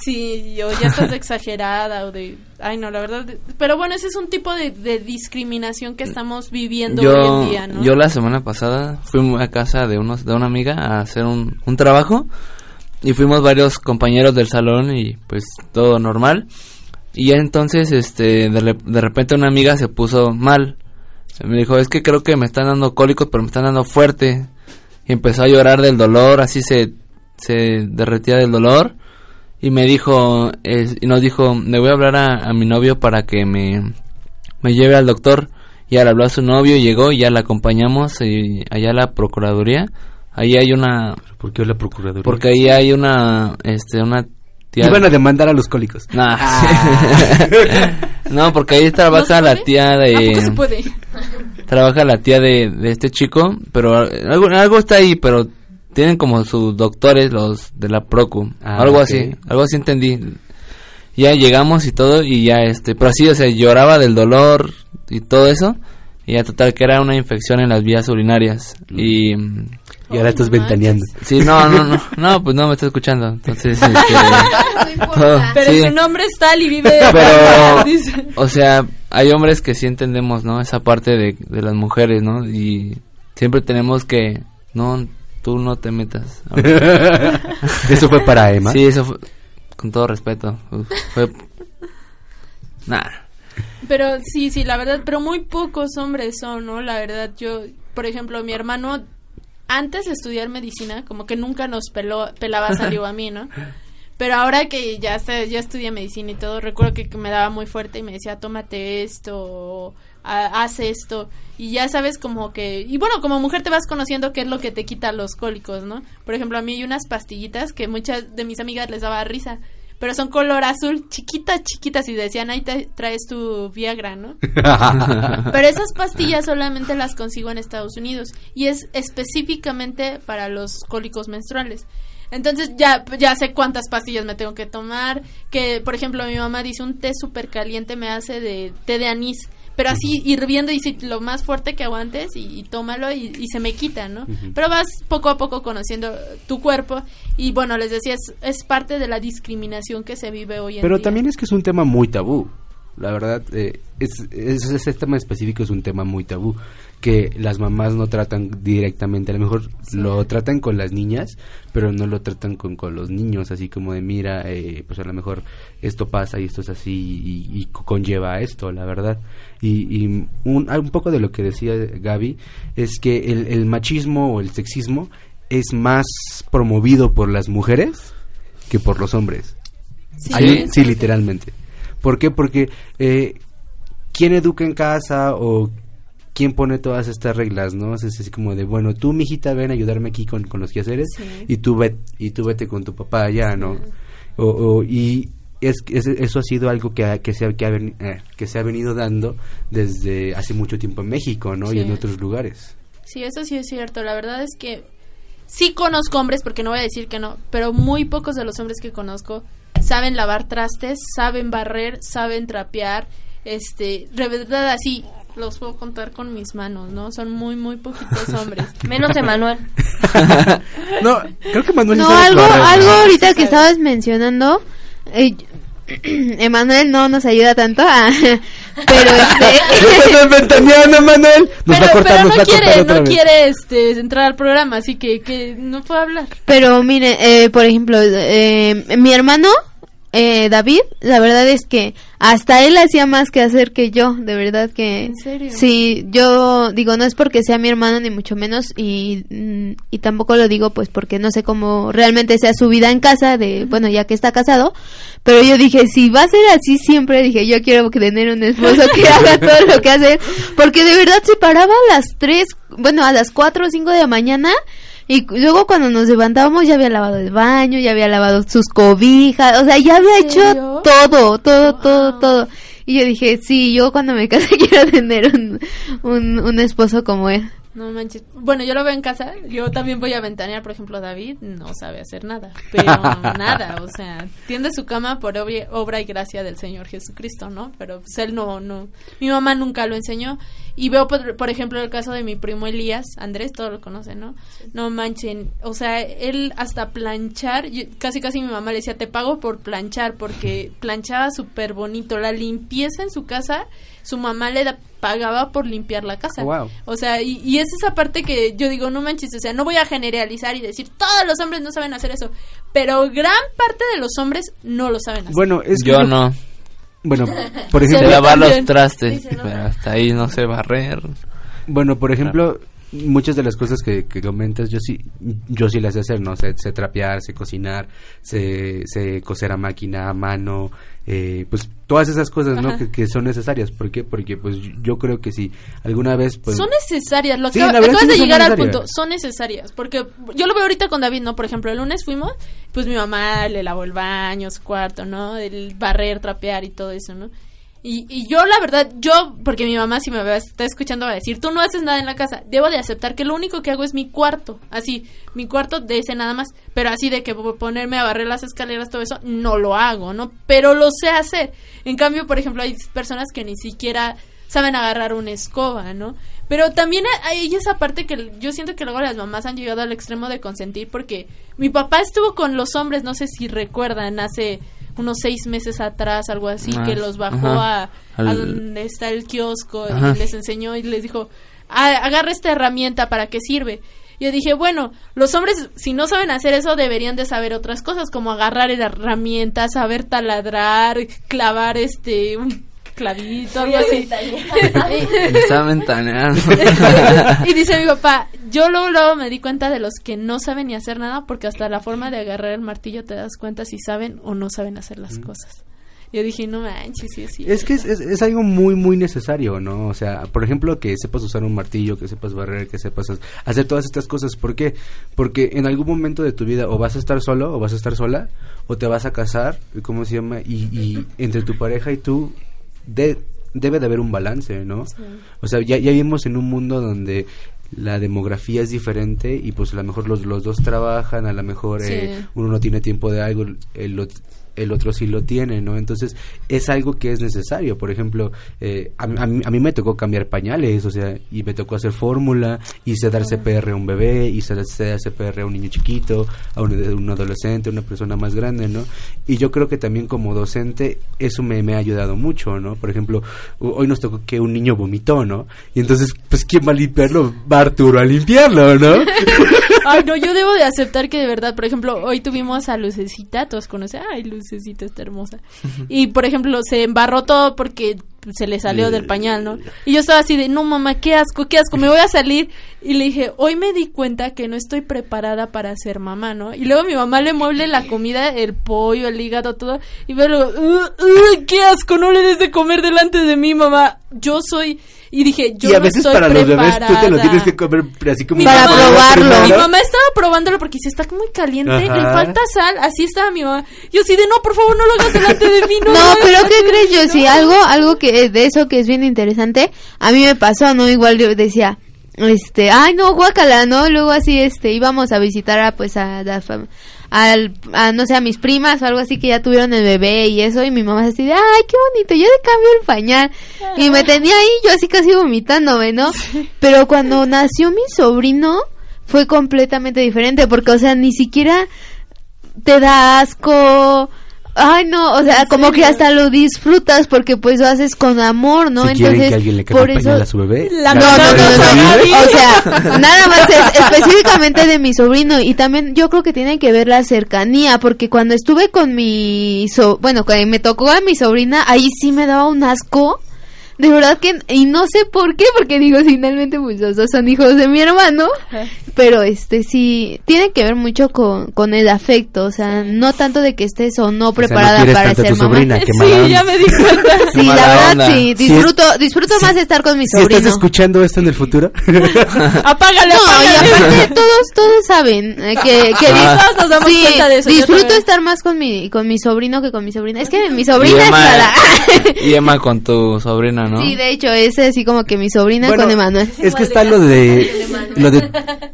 S2: Sí, o ya estás <laughs> exagerada o de, ay, no, la verdad, pero bueno, ese es un tipo de, de discriminación que estamos viviendo hoy en día, ¿no?
S6: yo la semana pasada fui a casa de unos, de una amiga a hacer un, un trabajo y fuimos varios compañeros del salón y pues todo normal. Y entonces, este, de, de repente una amiga se puso mal. Me dijo, es que creo que me están dando cólicos, pero me están dando fuerte. Y empezó a llorar del dolor, así se, se derretía del dolor. Y me dijo, es- y nos dijo, le voy a hablar a, a mi novio para que me, me lleve al doctor. Y le habló a su novio, llegó y ya la acompañamos y allá a la procuraduría Ahí hay una...
S4: ¿Por qué la procuraduría?
S6: Porque ahí hay una, este, una tía...
S4: Iban a demandar a los cólicos.
S6: Nah.
S4: Ah. <laughs>
S6: no, porque ahí trabaja
S2: ¿No
S6: la tía
S2: ¿A poco se
S6: de...
S2: puede?
S6: Trabaja la tía de, de este chico, pero algo, algo está ahí, pero tienen como sus doctores los de la Procu.
S4: Ah,
S6: algo así, algo así entendí. Ya llegamos y todo, y ya este, pero así, o sea, lloraba del dolor y todo eso. Y ya total que era una infección en las vías urinarias. Y... mm,
S4: Y ahora estás ventaneando.
S6: Sí, no, no, no, <laughs> no, pues no me está escuchando. Entonces, <laughs> este,
S3: No
S6: todo-
S3: importa.
S2: Pero
S6: sí.
S2: su nombre es tal y vive... <laughs>
S6: Pero,
S2: Dice.
S6: o sea, hay hombres que sí entendemos, ¿no? Esa parte de, de las mujeres, ¿no? Y siempre tenemos que, no, tú no te metas. <laughs>
S4: Eso fue para Emma.
S6: Sí, eso fue, con todo respeto, fue, <laughs> nah.
S2: Pero sí, sí, la verdad, pero muy pocos hombres son, ¿no? La verdad, yo, por ejemplo, mi hermano, antes de estudiar medicina, como que nunca nos peló, pelaba salió a mí, ¿no? Pero ahora que ya, ya estudié medicina y todo, recuerdo que, que me daba muy fuerte y me decía, tómate esto, o, "Ha- haz esto. Y ya sabes como que... Y bueno, como mujer te vas conociendo qué es lo que te quita los cólicos, ¿no? Por ejemplo, a mí hay unas pastillitas que muchas de mis amigas les daba risa. Pero son color azul, chiquitas, chiquitas, y decían, ahí te traes tu Viagra, ¿no? <laughs> Pero esas pastillas solamente las consigo en Estados Unidos y es específicamente para los cólicos menstruales. Entonces ya, ya sé cuántas pastillas me tengo que tomar. Que, por ejemplo, mi mamá dice un té súper caliente me hace de té de anís. Pero así hirviendo y si lo más fuerte que aguantes y, y tómalo y, y se me quita, ¿no? Pero vas poco a poco conociendo tu cuerpo y bueno, les decía, es, es parte de la discriminación que se vive hoy en
S4: Pero
S2: día.
S4: también es que es un tema muy tabú. La verdad, eh, es, es- ese tema específico es un tema muy tabú. Que las mamás no tratan directamente. A lo mejor lo tratan con las niñas, pero no lo tratan con, con los niños. Así como de, mira, eh, pues a lo mejor esto pasa y esto es así y, y conlleva esto, la verdad. Y, y un, un poco de lo que decía Gaby es que el, el machismo o el sexismo es más promovido por las mujeres que por los hombres.
S2: Sí,
S4: sí, literalmente. ¿Por qué? Porque eh, ¿quién educa en casa o quién pone todas estas reglas, no? Es así como de, bueno, tú, mijita, ven a ayudarme aquí con, con los quehaceres
S2: Sí.
S4: y tú ve, y tú vete con tu papá allá, ¿no? O, o- y es, es- eso ha sido algo que, ha- que, se ha, que, ha veni- eh, que se ha venido dando desde hace mucho tiempo en México, ¿no? Y en otros lugares.
S2: Sí, eso sí es cierto. La verdad es que sí conozco hombres, porque no voy a decir que no, pero muy pocos de los hombres que conozco saben lavar trastes, saben barrer, saben trapear, este, de verdad así los puedo contar con mis manos, ¿no? Son muy, muy poquitos hombres. <laughs>
S5: Menos Emanuel. <laughs>
S4: no, creo que Manuel
S3: No, algo, algo ahorita
S2: Sí
S3: que
S2: sabe.
S3: estabas mencionando, eh, <clears throat> Emanuel no nos ayuda tanto, ah, <laughs> pero este,
S4: ¡Estás ventaneando, Manuel! Nos va a
S2: pero,
S4: cortar,
S2: pero
S4: nos va
S2: no
S4: a cortar
S2: quiere, no quiere este, entrar al programa, así que, que no puedo hablar.
S3: pero mire, eh, por ejemplo, eh, mi hermano eh, David, la verdad es que hasta él hacía más que hacer que yo, de verdad que
S2: ¿En serio?
S3: sí, yo digo no es porque sea mi hermano ni mucho menos y mm, y tampoco lo digo pues porque no sé cómo realmente sea su vida en casa de bueno ya que está casado, pero yo dije si va a ser así siempre dije yo quiero tener un esposo que haga <laughs> todo lo que hace porque de verdad se paraba a las 3, bueno a las 4 o 5 de la mañana y luego cuando nos levantábamos ya había lavado el baño, ya había lavado sus cobijas, o sea, ya había
S2: ¿En
S3: hecho
S2: serio?
S3: todo, todo, todo, todo. Y yo dije, sí, yo cuando me <laughs> case quiero tener un, un, un esposo como él.
S2: No manches. Bueno, yo lo veo en casa. Yo también voy a ventanear, por ejemplo, David no sabe hacer nada. Pero <laughs> nada, o sea, tiende su cama por obra, obra y gracia del Señor Jesucristo, ¿no? Pero pues él no, no. Mi mamá nunca lo enseñó. Y veo, por, por ejemplo, el caso de mi primo Elías, Andrés, todos lo conocen, ¿no? No manchen. O sea, él hasta planchar, yo- casi casi mi mamá le decía, te pago por planchar, porque planchaba súper bonito. La limpieza en su casa, su mamá le da- pagaba por limpiar la casa.
S4: Wow.
S2: O sea, y, y es esa parte que yo digo, no manches, o sea, no voy a generalizar y decir, todos los hombres no saben hacer eso, pero gran parte de los hombres no lo saben hacer.
S4: Bueno, es que
S6: Yo no.
S4: Bueno, <laughs> por ejemplo,
S6: lavar los trastes,
S2: Sí,
S6: pero hasta ahí no sé barrer.
S4: bueno, por ejemplo, muchas de las cosas que, que comentas yo sí yo sí las sé hacer no sé, sé trapear sé cocinar sé, sé coser a máquina a mano eh, pues todas esas cosas no que, que son necesarias ¿por qué? porque pues yo creo que si alguna vez pues
S2: son necesarias, lo
S4: Sí,
S2: acab- acabas
S4: sí
S2: de llegar al punto, son necesarias, porque yo lo veo ahorita con David, ¿no? Por ejemplo, el lunes fuimos, pues mi mamá le lavó el baño, su cuarto, ¿no? El barrer, trapear y todo eso, ¿no? Y, y yo, la verdad, yo, porque mi mamá, si me está escuchando, va a decir, tú no haces nada en la casa. Debo de aceptar que lo único que hago es mi cuarto. Así, mi cuarto de ese nada más. Pero así de que ponerme a barrer las escaleras, todo eso, no lo hago, ¿no? Pero lo sé hacer. En cambio, por ejemplo, hay personas que ni siquiera saben agarrar una escoba, ¿no? Pero también hay esa parte que yo siento que luego las mamás han llegado al extremo de consentir porque mi papá estuvo con los hombres, no sé si recuerdan, hace unos seis meses atrás, algo así,
S6: Ah,
S2: que los bajó
S6: ajá.
S2: a, donde está el kiosco
S6: Ajá.
S2: y les enseñó y les dijo, "Ah, agarra esta herramienta, ¿para qué sirve? Yo dije, bueno, los hombres, si no saben hacer eso, deberían de saber otras cosas, como agarrar herramientas, saber taladrar, clavar este, un clavito, algo así.
S6: Me estaba ventaneando. <laughs>
S2: y dice mi papá, yo luego, luego me di cuenta de los que no saben ni hacer nada, porque hasta la forma de agarrar el martillo te das cuenta si saben o no saben hacer las cosas. Yo dije, no manches, sí, sí.
S4: Es que es, es- es algo muy, muy necesario, ¿no? O sea, por ejemplo, que sepas usar un martillo, que sepas barrer, que sepas ha- hacer todas estas cosas. ¿Por qué? Porque en algún momento de tu vida o vas a estar solo o vas a estar sola o te vas a casar, ¿cómo se llama? Y, y entre tu pareja y tú de- debe de haber un balance, ¿no? O sea, ya, ya vivimos en un mundo donde la demografía es diferente y pues a lo mejor los, los dos trabajan, a lo mejor eh, uno no tiene tiempo de algo, el, ot- el otro sí lo tiene, ¿no? Entonces es algo que es necesario. Por ejemplo, eh, a, mí- a mí, a mí me tocó cambiar pañales, o sea, y me tocó hacer fórmula, hice dar CPR a un bebé, hice dar CPR a un niño chiquito, a un, un adolescente, a una persona más grande, ¿no? Y yo creo que también como docente eso me, me ha ayudado mucho, ¿no? Por ejemplo, ho- hoy nos tocó que un niño vomitó, ¿no? Y entonces, pues, ¿quién va a limpiarlo? Va Arturo a limpiarlo, ¿no? <laughs>
S2: Ay, no, yo debo de aceptar que de verdad, por ejemplo, hoy tuvimos a Lucecita, todos conocen, ay, Lucecita está hermosa. Y, por ejemplo, se embarró todo porque se le salió del pañal, ¿no? Y yo estaba así de, no, mamá, qué asco, qué asco, me voy a salir. Y le dije, hoy me di cuenta que no estoy preparada para ser mamá, ¿no? Y luego mi mamá le mueble la comida, el pollo, el hígado, todo. Y veo luego, "Uh, uh, qué asco, no le des de comer delante de mí, mamá. Yo soy... Y dije, yo
S4: y a
S2: no
S4: veces
S2: estoy
S4: para los bebés tú te lo
S2: preparada".
S4: tienes que comer así como...
S2: Mi
S3: Para
S2: mamá-
S3: probarlo.
S2: Mi mamá estaba probándolo porque si está muy caliente,
S4: Ajá.
S2: le falta sal, así estaba mi mamá. Yo así de, no, por favor, no lo hagas delante de mí, no. <laughs>
S3: No, pero ¿qué crees yo?
S2: no".
S3: Sí, algo, algo que de eso que es bien interesante, a mí me pasó, ¿no? Igual yo decía, este, ay no, guácala, ¿no? Luego así, este, íbamos a visitar a, pues, a, la fam- al, a, no sé, a mis primas o algo así que ya tuvieron el bebé y eso, y mi mamá así de, ay, qué bonito, yo le cambio el pañal. Y me tenía ahí, yo así casi vomitándome, ¿no? Pero cuando nació mi sobrino, fue completamente diferente, porque, o sea, ni siquiera te da asco. Ay, no, o sea, como que hasta lo disfrutas porque pues lo haces con amor, ¿no?
S4: si quieren
S3: Entonces,
S4: que alguien le
S3: por eso
S4: a su bebé...
S2: La-
S3: no, no, no, no. O sea, <laughs> nada más es específicamente de mi sobrino y también yo creo que tiene que ver la cercanía porque cuando estuve con mi so bueno, cuando me tocó a mi sobrina, ahí sí me daba un asco. De verdad que y no sé por qué, porque digo, finalmente pues los dos son hijos de mi hermano, pero este sí tiene que ver mucho con, con el afecto, o sea, no tanto de que estés o no
S4: O sea, no
S3: preparada para ser
S4: tu
S3: mamá.
S4: sobrina, qué mala
S2: Sí,
S4: onda.
S2: ya me di cuenta. <laughs>
S3: Sí, la verdad
S6: onda.
S3: sí,
S4: Si es-
S3: disfruto disfruto más estar con mi sobrino.
S4: estás escuchando esto en el futuro... <laughs>
S2: Apágale,
S3: No, y aparte todos todos saben eh, que, <laughs> que
S6: Ah.
S2: nos damos
S3: sí,
S2: cuenta de eso,
S3: disfruto estar más con mi con mi sobrino que con mi sobrina. Es que mi
S6: Y
S3: sobrina es
S6: Emma,
S3: rara.
S6: y Emma con tu sobrina, ¿no?
S3: Sí, de hecho es así como que mi sobrina
S4: Bueno,
S3: con Emanuel.
S4: Es que está lo de, lo de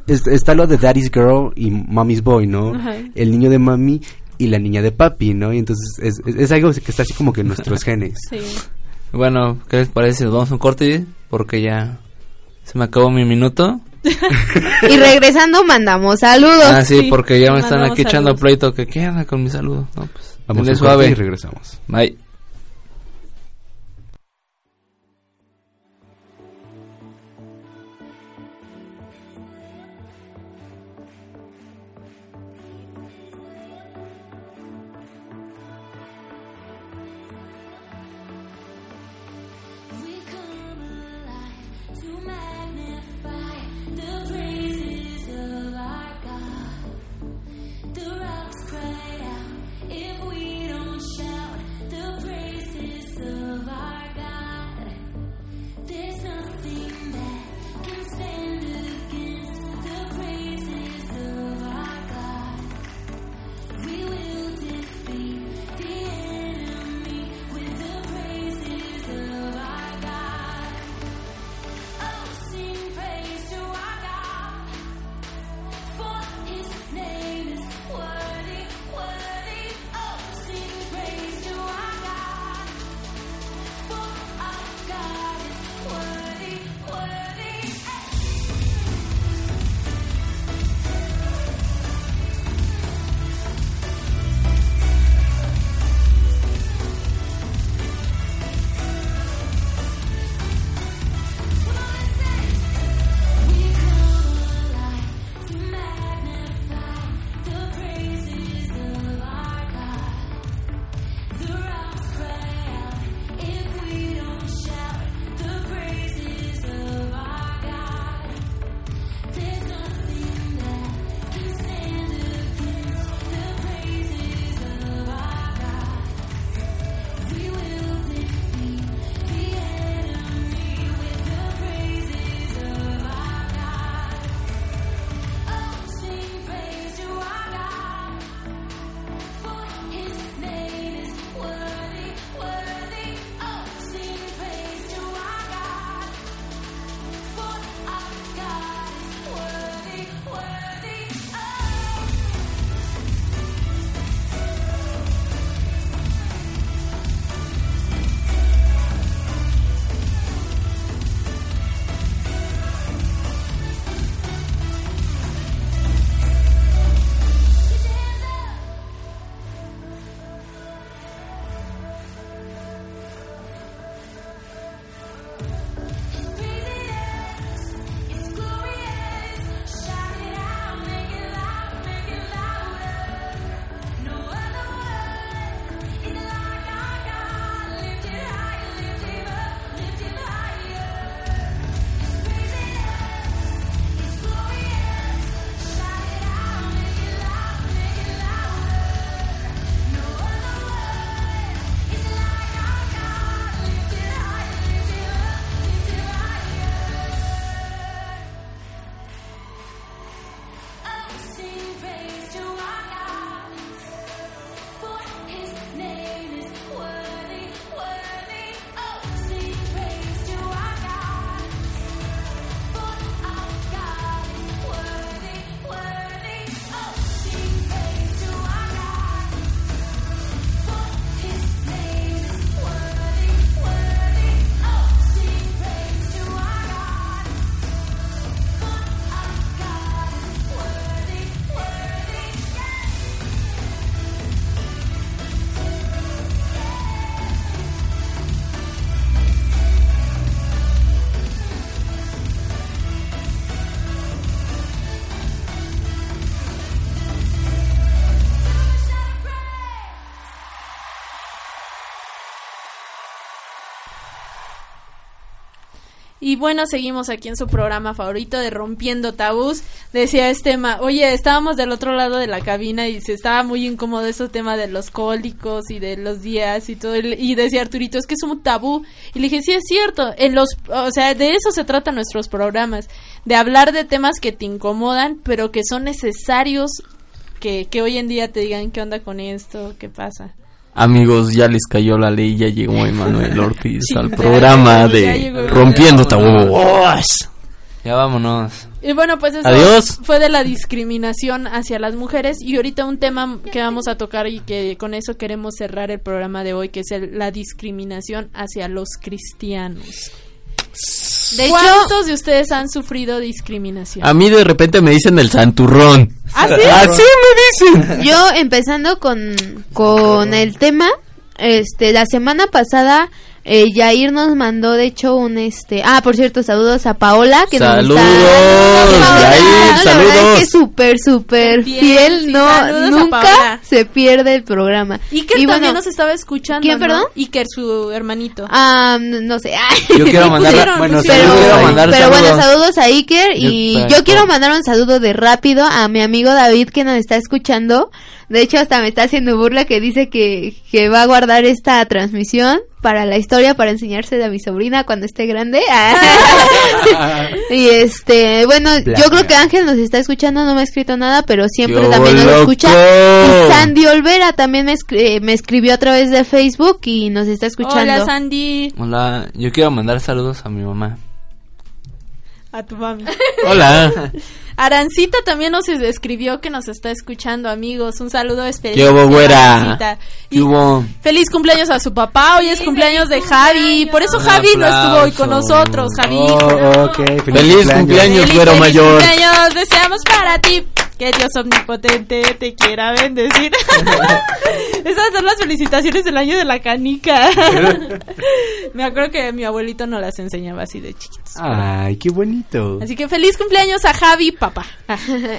S4: es- está lo de Daddy's Girl y Mommy's Boy, ¿no?
S2: Ajá.
S4: El niño de mami y la niña de papi, ¿no? Y entonces es, es- es algo que está así como que en nuestros genes.
S2: Sí.
S6: Bueno, ¿qué les parece? si Nos vamos a un corte porque ya se me acabó mi minuto.
S3: Y regresando mandamos saludos.
S6: Ah, sí,
S2: sí,
S6: porque ya me están aquí echando
S2: saludos.
S6: pleito. que ¿Qué onda con mi saludo? No, pues,
S4: Vamos a
S6: suave.
S4: y regresamos.
S6: Bye.
S2: Y bueno, seguimos aquí en su programa favorito de Rompiendo Tabús. Decía este tema, oye, estábamos del otro lado de la cabina y se estaba muy incómodo ese tema de los cólicos y de los días y todo. Y decía Arturito, es que es un tabú. Y le dije, sí, es cierto. En los, o sea, de eso se tratan nuestros programas. De hablar de temas que te incomodan, pero que son necesarios que, que hoy en día te digan qué onda con esto, qué pasa.
S8: Amigos, ya les cayó la ley, ya llegó <laughs> Emanuel Ortiz
S2: Sí,
S8: al programa de. Rompiendo Tabús.
S6: Ya vámonos.
S2: Y bueno, pues eso
S8: Adiós.
S2: fue de la discriminación hacia las mujeres y ahorita un tema que vamos a tocar y que con eso queremos cerrar el programa de hoy, que es el- la discriminación hacia los cristianos.
S3: De hecho,
S2: ¿Cuántos de ustedes han sufrido discriminación?
S8: A mí de repente me dicen el santurrón.
S2: ¿Ah, sí?
S8: Así me dicen.
S3: yo empezando con, con el tema, este, la semana pasada eh, Yair nos mandó de hecho un este, ah, por cierto, saludos a Paola que
S8: Saludos,
S3: nos está Paola,
S8: Yair,
S3: no, la verdad
S8: saludos.
S3: es que es súper súper
S2: Fiel,
S3: fiel,
S2: sí,
S3: no
S2: saludos
S3: nunca se pierde el programa.
S2: Iker
S3: y
S2: también
S3: bueno,
S2: nos estaba escuchando.
S3: ¿Quién,
S2: ¿no?
S3: perdón?
S2: Iker, su hermanito.
S3: Ah, no sé.
S6: Yo quiero <laughs> mandar,
S2: pusieron,
S6: bueno, yo quiero mandar
S3: pero
S6: saludos.
S3: bueno, saludos a Iker y
S6: Yo-
S3: yo, quiero mandar un saludo de rápido a mi amigo David que nos está escuchando. De hecho, hasta me está haciendo burla que dice que, que va a guardar esta transmisión para la historia, para enseñársela a mi sobrina cuando esté grande. <laughs> <laughs> y este, bueno, yo creo que Ángel nos está escuchando, no me ha escrito nada, pero siempre
S8: ¡Qué
S3: también nos
S8: loco!
S3: escucha. Y Sandy Olvera también me, escri- eh, me escribió a través de Facebook y nos está escuchando.
S2: Hola, Sandy.
S6: Hola, yo quiero mandar saludos a mi mamá.
S2: A tu mami.
S8: Hola. <laughs>
S2: Arancita también nos escribió que nos está escuchando, amigos. Un saludo especial.
S8: ¿Qué hubo, güera?
S2: Arancita.
S6: ¿Qué
S2: Y
S6: hubo?
S2: Feliz cumpleaños a su papá. Hoy es cumpleaños de Javi. Por eso
S6: Un
S2: Javi no estuvo hoy con nosotros, Javi.
S4: Oh, ok, feliz,
S8: Feliz cumpleaños,
S2: Feliz,
S8: güero
S2: feliz
S8: mayor.
S2: cumpleaños. Deseamos para ti que Dios omnipotente te quiera bendecir. <laughs> Son las felicitaciones del año de la canica. <laughs> Me acuerdo que mi abuelito nos las enseñaba así de chiquitos.
S4: Ay, qué bonito.
S2: Así que feliz cumpleaños a Javi, papá. <laughs>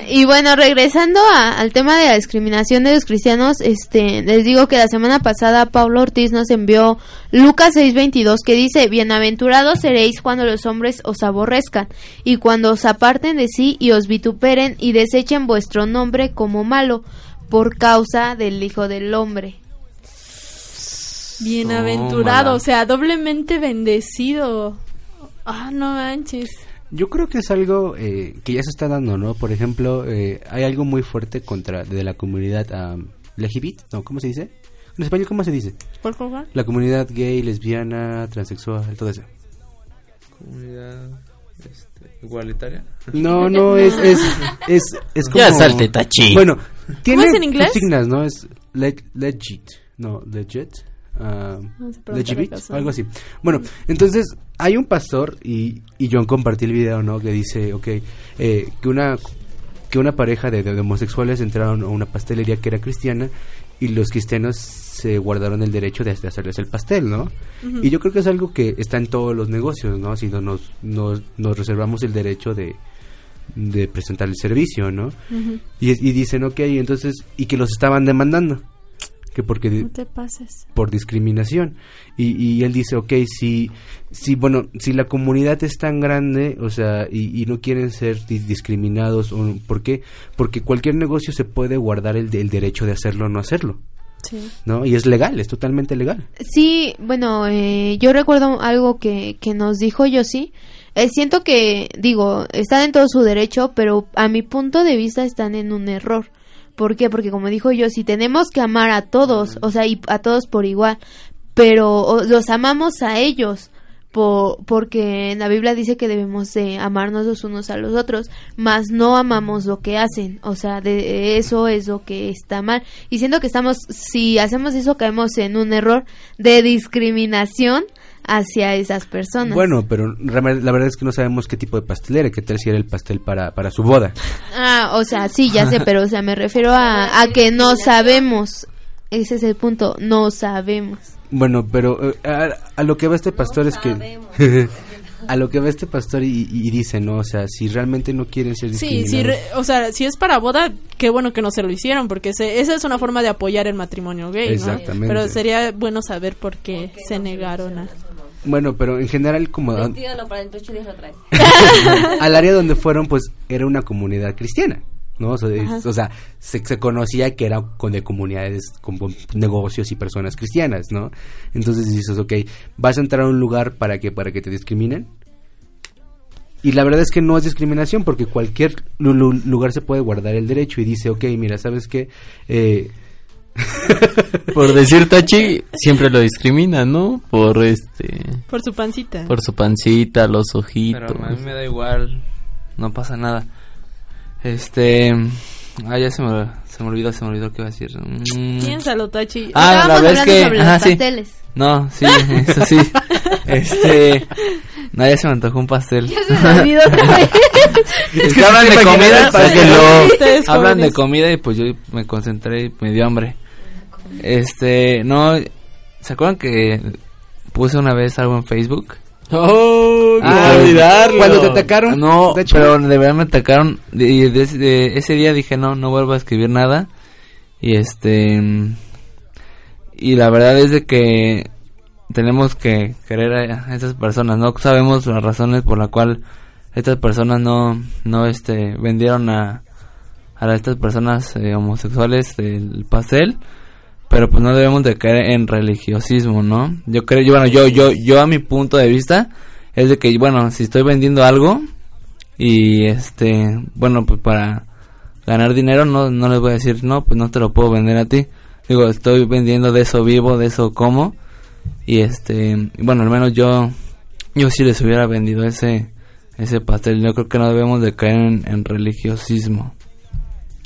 S3: Y bueno, regresando a- al tema de la discriminación de los cristianos, este, les digo que la semana pasada Pablo Ortiz nos envió Lucas 6:22 que dice, "Bienaventurados seréis cuando los hombres os aborrezcan y cuando os aparten de sí y os vituperen y desechen vuestro nombre como malo por causa del Hijo del Hombre."
S2: Bienaventurado,
S6: Tómala.
S2: o sea, doblemente bendecido. Ah, no manches.
S4: Yo creo que es algo eh, que ya se está dando, ¿no? Por ejemplo, eh, hay algo muy fuerte contra de la comunidad um, LGBT, ¿no? ¿Cómo se dice? En español, ¿cómo se dice?
S2: ¿Por favor?
S4: La comunidad gay, lesbiana, transexual, todo eso.
S6: Comunidad este, igualitaria.
S4: No, <laughs> no, es, es, es, es como...
S8: Ya salte, Tachi.
S4: Bueno, tiene
S2: es en inglés?
S4: signas, ¿no? Es leg- legit, no, legit. Ah,
S2: Vamos a preguntarle
S4: legit,
S2: a Caso.
S4: algo así. Bueno, entonces hay un pastor y, y John compartí el video, ¿no? Que dice, ok, eh, que una que una pareja de, de homosexuales entraron a una pastelería que era cristiana y los cristianos se guardaron el derecho de, de hacerles el pastel, ¿no? Y yo creo que es algo que está en todos los negocios, ¿no? Si no nos, nos, nos reservamos el derecho de, de presentar el servicio, ¿no? y, y dicen, ok, entonces, y que los estaban demandando, que porque
S2: No te pases.
S4: por discriminación. Y, y él dice, ok, si, si, bueno, si la comunidad es tan grande, o sea, y, y no quieren ser di- discriminados, o, ¿por qué? Porque cualquier negocio se puede guardar el, el derecho de hacerlo o no hacerlo,
S2: Sí.
S4: ¿no? Y es legal, es totalmente legal.
S3: Sí, bueno, eh, yo recuerdo algo que, que nos dijo Yossi. Eh, siento que, digo, están en todo su derecho, pero a mi punto de vista están en un error. ¿Por qué? Porque como dijo yo, si tenemos que amar a todos, o sea, y a todos por igual, pero los amamos a ellos, po- porque en la Biblia dice que debemos de amarnos los unos a los otros, mas no amamos lo que hacen, o sea, de eso es lo que está mal. Y siento que estamos, si hacemos eso, caemos en un error de discriminación hacia esas personas.
S4: Bueno, pero la verdad es que no sabemos qué tipo de pastel era, qué tal si era el pastel para, para su boda.
S3: Ah, o sea, sí, ya sé, <laughs> pero o sea, me refiero a, a que no sabemos. Ese es el punto, no sabemos.
S4: Bueno, pero eh, a, a lo que va este pastor es que... <laughs> a lo que va este pastor y, y dice, ¿no? O sea, si realmente no quieren ser
S2: Sí,
S4: discriminados...
S2: sí, re- o sea, si es para boda, qué bueno que no se lo hicieron, porque se- esa es una forma de apoyar el matrimonio gay, ¿no?
S4: Exactamente.
S2: Pero sería bueno saber por qué se negaron a...
S4: Bueno, pero en general como
S5: no, para dentro ocho días lo traes. <laughs>
S4: al área donde fueron, pues era una comunidad cristiana, ¿no? O sea, es-
S5: Ajá.
S4: o sea, se, se conocía que era con de comunidades, con con negocios y personas cristianas, ¿no? Entonces dices, ok, vas a entrar a un lugar para que para que te discriminen. Y la verdad es que no es discriminación porque cualquier lu- lu- lugar se puede guardar el derecho y dice, ok, mira, ¿sabes qué? Eh,
S8: Por decir Tachi, siempre lo discrimina, ¿no? Por este.
S2: Por su pancita.
S8: Por su pancita, los ojitos.
S6: Pero a mí me da igual, no pasa nada. Este... Ah, ya se me, se me olvidó, se me olvidó qué iba a decir. Mm.
S2: Piénsalo, Tachi.
S6: Ah, la vez
S3: hablando
S6: que...
S3: sobre los
S6: ajá, sí.
S3: pasteles.
S6: No, sí, eso sí. <laughs> este... No, ya se me antojó un pastel.
S3: Ya se me olvidó. <laughs>
S6: Es que <laughs> hablan de comida, que lo- hablan de comida y pues yo me concentré y me dio hambre. Este, no, ¿se acuerdan que puse una vez algo en Facebook?
S8: ¡Oh!
S6: Ah,
S8: olvidarlo!
S4: Cuando te atacaron,
S6: No,
S4: de hecho-
S6: pero de verdad me atacaron y de, ese- de ese día dije no, no vuelvo a escribir nada y este y la verdad es de que tenemos que querer a estas personas, no sabemos las razones por la cual estas personas no no este vendieron a a estas personas eh, homosexuales el pastel pero pues no debemos de caer en religiosismo, ¿no? Yo creo, yo, bueno, yo, yo, yo a mi punto de vista es de que, bueno, si estoy vendiendo algo y este, bueno, pues para ganar dinero no, no les voy a decir, no, pues no te lo puedo vender a ti. Digo, estoy vendiendo de eso vivo, de eso como y este, bueno, al menos yo, yo sí les hubiera vendido ese, ese pastel. Yo creo que no debemos de caer en, en religiosismo,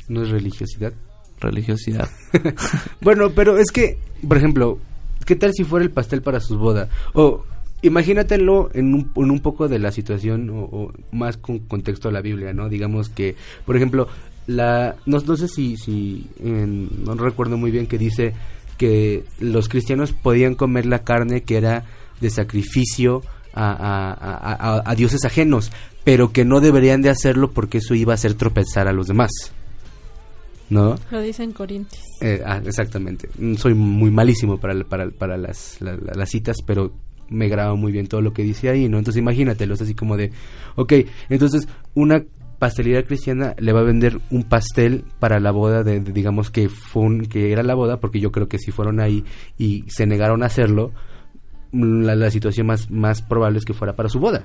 S4: no es religiosidad.
S6: Religiosidad. <laughs>
S4: Bueno, pero es que, por ejemplo, ¿qué tal si fuera el pastel para sus bodas? O imagínatelo en un, en un poco de la situación o, más con contexto a la Biblia, ¿no? Digamos que, por ejemplo, la no, no sé si, si en- no recuerdo muy bien que dice que los cristianos podían comer la carne que era de sacrificio a- a- a dioses ajenos, pero que no deberían de hacerlo porque eso iba a hacer tropezar a los demás. ¿No?
S2: Lo dicen Corintios.
S4: Eh, ah, exactamente. Mm, Soy muy malísimo para, para, para las, la- la- las citas, pero me graba muy bien todo lo que dice ahí, ¿no? Entonces imagínatelo, es así como de, ok, entonces una pastelería cristiana le va a vender un pastel para la boda de, de, digamos que fue un- que era la boda, porque yo creo que si fueron ahí y se negaron a hacerlo, mm, la, la situación más, más probable es que fuera para su boda.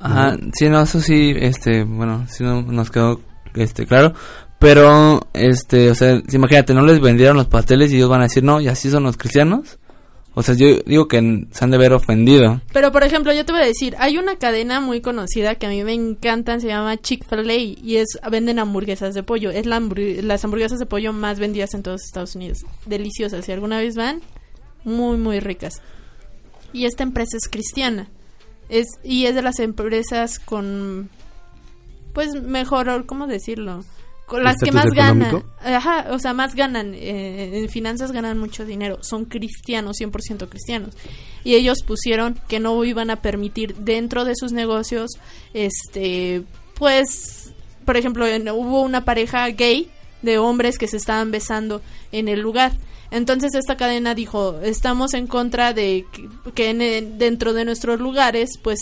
S6: Ajá, sí, no, eso sí, este, bueno, sí no, nos quedó, este, claro, pero, este, o sea, imagínate, no les vendieron los pasteles y ellos van a decir, no, y así son los cristianos, o sea, yo digo que se han de ver ofendido.
S2: Pero, por ejemplo, yo te voy a decir, hay una cadena muy conocida que a mí me encantan, se llama Chick-fil-A y es venden hamburguesas de pollo. Es la las hamburguesas de pollo más vendidas en todos Estados Unidos. Deliciosas. Si alguna vez van, muy, muy ricas. Y esta empresa es cristiana. Es, y es de las empresas con, pues, mejor, ¿cómo decirlo? Con las que
S4: ¿Estatus
S2: más ganan. Ajá, o sea, más ganan. eh, en finanzas ganan mucho dinero. Son cristianos, 100% cristianos. Y ellos pusieron que no iban a permitir dentro de sus negocios, este, pues, por ejemplo, en- hubo una pareja gay de hombres que se estaban besando en el lugar. Entonces esta cadena dijo, estamos en contra de que, que en- dentro de nuestros lugares, pues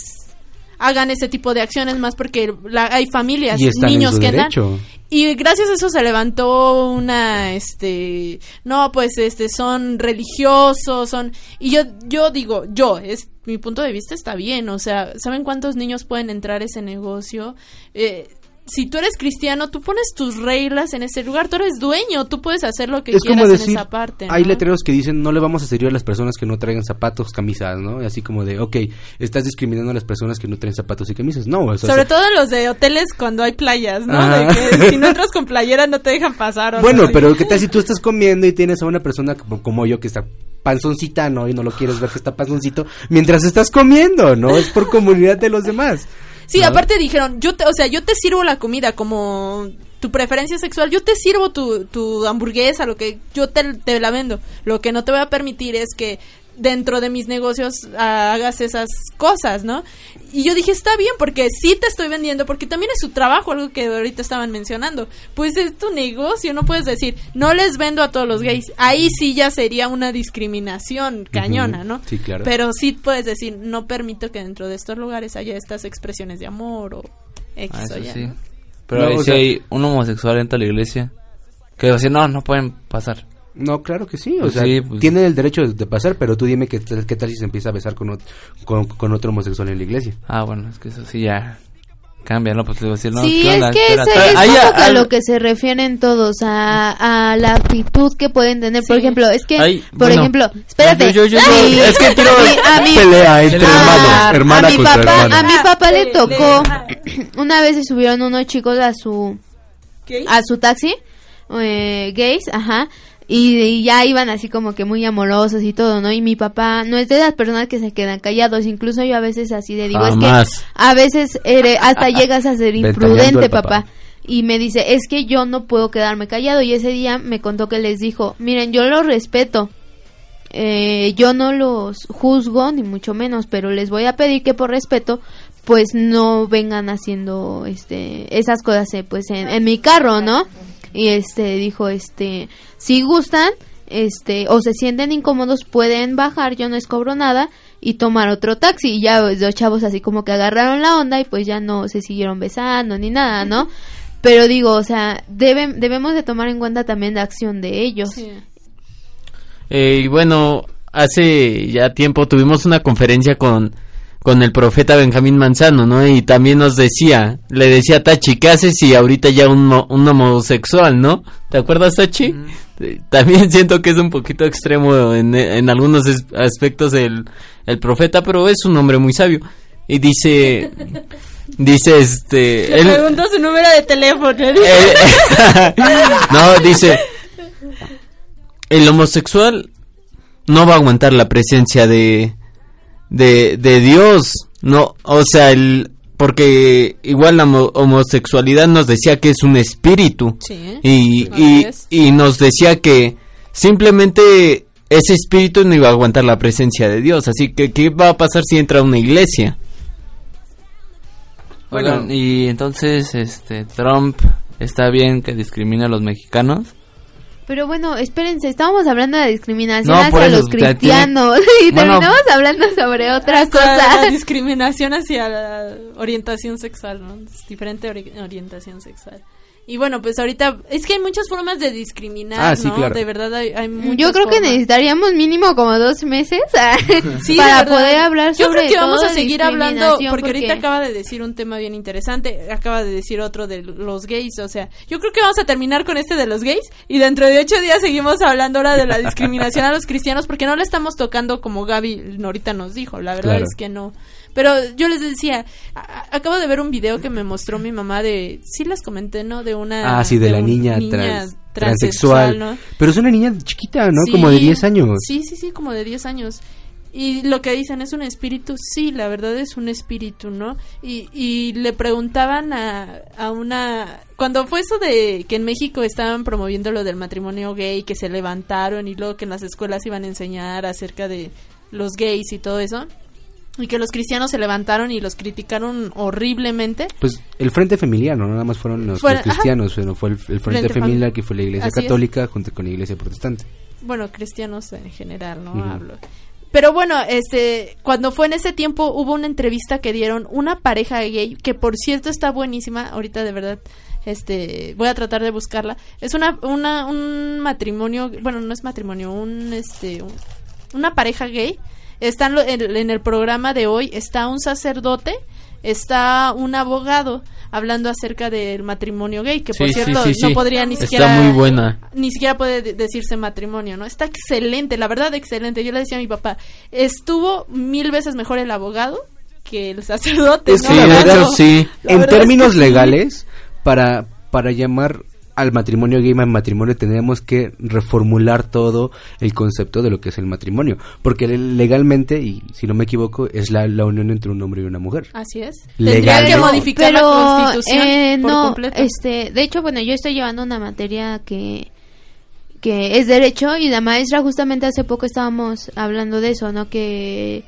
S2: hagan ese tipo de acciones más porque la- hay familias,
S4: Y
S2: niños que dan.
S4: derecho.
S2: Y gracias a eso se levantó una, este, no, pues, este, son religiosos, son, y yo, yo digo, yo, es, mi punto de vista está bien, o sea, ¿saben cuántos niños pueden entrar a ese negocio? Eh, si tú eres cristiano, tú pones tus reglas en ese lugar, tú eres dueño, tú puedes hacer lo que
S4: es
S2: quieras
S4: como
S2: en esa parte.
S4: hay letreros que dicen no le vamos a servir a las personas que no traigan zapatos, camisas, ¿no? Así como de, ok, estás discriminando a las personas que no traen zapatos y camisas. No, o sea,
S2: Sobre todo los de hoteles cuando hay playas, ¿no? De que si no entras con playera no te dejan pasar. o
S4: Bueno,
S2: así.
S4: pero ¿qué tal si tú estás comiendo y tienes a una persona como, como yo que está panzoncita, ¿no? Y no lo quieres ver que está panzoncito mientras estás comiendo, ¿no? Es por comunidad de los demás.
S2: Sí,
S4: ¿no?
S2: aparte dijeron, yo te, o sea, yo te sirvo la comida como tu preferencia sexual, yo te sirvo tu, tu hamburguesa, lo que yo te, te la vendo. Lo que no te voy a permitir es que dentro de mis negocios ah, hagas esas cosas, ¿no? Y yo dije, está bien, porque sí te estoy vendiendo, porque también es su trabajo, algo que ahorita estaban mencionando. Pues es tu negocio, no puedes decir, no les vendo a todos los gays. Ahí sí ya sería una discriminación cañona, ¿no?
S4: Sí, claro.
S2: Pero sí puedes decir, no permito que dentro de estos lugares haya estas expresiones de amor o X
S6: Ah,
S2: o
S6: eso
S2: Y,
S6: sí.
S2: ¿no?
S6: Pero
S4: No,
S6: si
S4: sea-
S6: hay un homosexual entra a la iglesia, que va a decir, no, no pueden pasar.
S4: No, claro que sí. O
S6: Pues
S4: sea,
S6: sí, pues-
S4: tiene el derecho de, de pasar, pero tú dime qué, tal- qué tal si se empieza a besar con, con, con otro homosexual en la iglesia.
S6: Ah, bueno, es que eso sí ya cambia, ¿no? Pues le voy a decir, no,
S3: sí,
S6: ¿qué
S3: es que ese es
S6: a-
S3: que a
S6: al-
S3: lo que se refieren todos, a, a la actitud que pueden tener. Por ejemplo, es que,
S8: Ay,
S3: por
S8: bueno.
S3: ejemplo, espérate.
S8: Yo- yo- yo- es que quiero-
S3: a mí-
S4: Pelea entre
S3: a-
S4: hermanos, hermana
S3: a mi
S4: contra
S3: papá,
S4: hermana.
S3: A mi papá le tocó, <clears throat> una vez se subieron unos chicos a su,
S2: ¿Qué?
S3: a su taxi, eh, gays, ajá, y, y ya iban así como que muy amorosos y todo, ¿no? Y mi papá no es de las personas que se quedan callados, incluso yo a veces así le digo, es que a veces eres- hasta <laughs> llegas a ser imprudente,
S4: papá.
S3: papá. Y me dice, es que yo no puedo quedarme callado. Y ese día me contó que les dijo, miren, yo los respeto. Eh, yo no los juzgo, ni mucho menos, pero les voy a pedir que por respeto, pues no vengan haciendo este esas cosas eh, pues en, en mi carro, ¿no? Y este dijo, este, si gustan, este, o se sienten incómodos, pueden bajar, yo no les cobro nada y tomar otro taxi. Y ya pues, los chavos así como que agarraron la onda y pues ya no se siguieron besando ni nada, ¿no? Pero digo, o sea, deben, debemos de tomar en cuenta también la acción de ellos.
S2: Sí.
S8: Eh, y bueno, hace ya tiempo tuvimos una conferencia con, con el profeta Benjamín Manzano, ¿no? Y también nos decía, le decía a Tachi, ¿qué haces si ahorita ya un, un homosexual, ¿no? ¿Te acuerdas, Tachi? También <laughs> siento que es un poquito extremo en, en algunos aspectos el, el profeta, pero es un hombre muy sabio. Y dice, <laughs> dice este...
S2: Le
S8: él-
S2: preguntó su número de teléfono.
S8: eh, <laughs> no, dice, el homosexual no va a aguantar la presencia de, de, de Dios, no, o sea, el, porque igual la homo- homosexualidad nos decía que es un espíritu
S2: Sí.
S8: y, y,
S2: es.
S8: y nos decía que simplemente ese espíritu no iba a aguantar la presencia de Dios, así que ¿qué va a pasar si entra a una iglesia?
S6: Oigan, y entonces, este, Trump, ¿está bien que discrimine a los mexicanos?
S3: Pero bueno, espérense, estábamos hablando de discriminación
S6: No,
S3: hacia
S6: eso,
S3: los
S6: tiene-
S3: cristianos <laughs> y
S6: Bueno.
S3: terminamos hablando sobre otra
S2: Hasta La
S3: cosa.
S2: discriminación hacia la orientación sexual, ¿no? Es diferente ori- orientación sexual. Y bueno, pues ahorita es que hay muchas formas de discriminar,
S4: Ah, sí,
S2: ¿no?
S4: claro.
S2: De verdad hay, hay muchas
S3: Yo creo que necesitaríamos mínimo como dos meses <laughs>
S2: Sí, <laughs>
S3: para poder hablar
S2: Yo
S3: sobre
S2: creo que vamos a seguir hablando porque, ahorita acaba de decir un tema bien interesante, acaba de decir otro de los gays, o sea, yo creo que vamos a terminar con este de los gays y dentro de ocho días seguimos hablando ahora de la discriminación a los cristianos porque no le estamos tocando como Gaby ahorita nos dijo, la verdad
S4: Claro.
S2: es que no. Pero yo les decía, acabo de ver un video que me mostró mi mamá de, sí les comenté, ¿no? De una...
S4: Ah, sí, de la niña, trans-
S2: transexual,
S4: transexual.
S2: ¿no?
S4: Pero es una niña chiquita, ¿no?
S2: Sí.
S4: Como de 10 años.
S2: Sí, sí, sí, como de 10 años. Y lo que dicen es un espíritu, sí, la verdad es un espíritu, ¿no? Y, y le preguntaban a, a una... Cuando fue eso de que en México estaban promoviendo lo del matrimonio gay, que se levantaron y luego que en las escuelas iban a enseñar acerca de los gays y todo eso, y que los cristianos se levantaron y los criticaron horriblemente.
S4: Pues el Frente Familiar, no nada más fueron los,
S2: Fuera-
S4: los cristianos, sino fue el, el Frente,
S2: Frente Fam-
S4: Familiar que fue la Iglesia
S2: Así es.
S4: Católica junto con la Iglesia Protestante.
S2: bueno, cristianos en general, ¿no?
S4: Ujú.
S2: Hablo. Pero bueno, este, cuando fue en ese tiempo hubo una entrevista que dieron una pareja gay, que por cierto está buenísima, ahorita de verdad, este, voy a tratar de buscarla. Es una, una, un matrimonio, bueno, no es matrimonio, un, este, un- una pareja gay. Están lo- en, en el programa de hoy, está un sacerdote, está un abogado hablando acerca del matrimonio gay, que por
S8: Sí,
S2: cierto
S8: sí,
S2: no podría ni
S8: Está
S2: siquiera
S8: muy buena.
S2: ni siquiera puede de- decirse matrimonio, ¿no? Está excelente, la verdad excelente. Yo le decía a mi papá, estuvo mil veces mejor el abogado que el sacerdote.
S4: Es
S2: ¿no?
S4: que la
S2: No,
S4: verdad,
S2: no.
S8: sí.
S2: La
S4: en
S2: verdad es
S4: términos
S2: que
S4: legales, para, para llamar al matrimonio gay en matrimonio tendríamos que reformular todo el concepto de lo que es el matrimonio. Porque le- legalmente, y si no me equivoco, es la, la unión entre un hombre y una mujer.
S2: Así es.
S4: Legal.
S2: Tendría que modificar la
S3: Pero,
S2: constitución
S3: eh,
S2: por
S3: no,
S2: completo.
S3: este, de hecho, bueno, yo estoy llevando una materia que que es derecho y la maestra justamente hace poco estábamos hablando de eso, ¿no? Que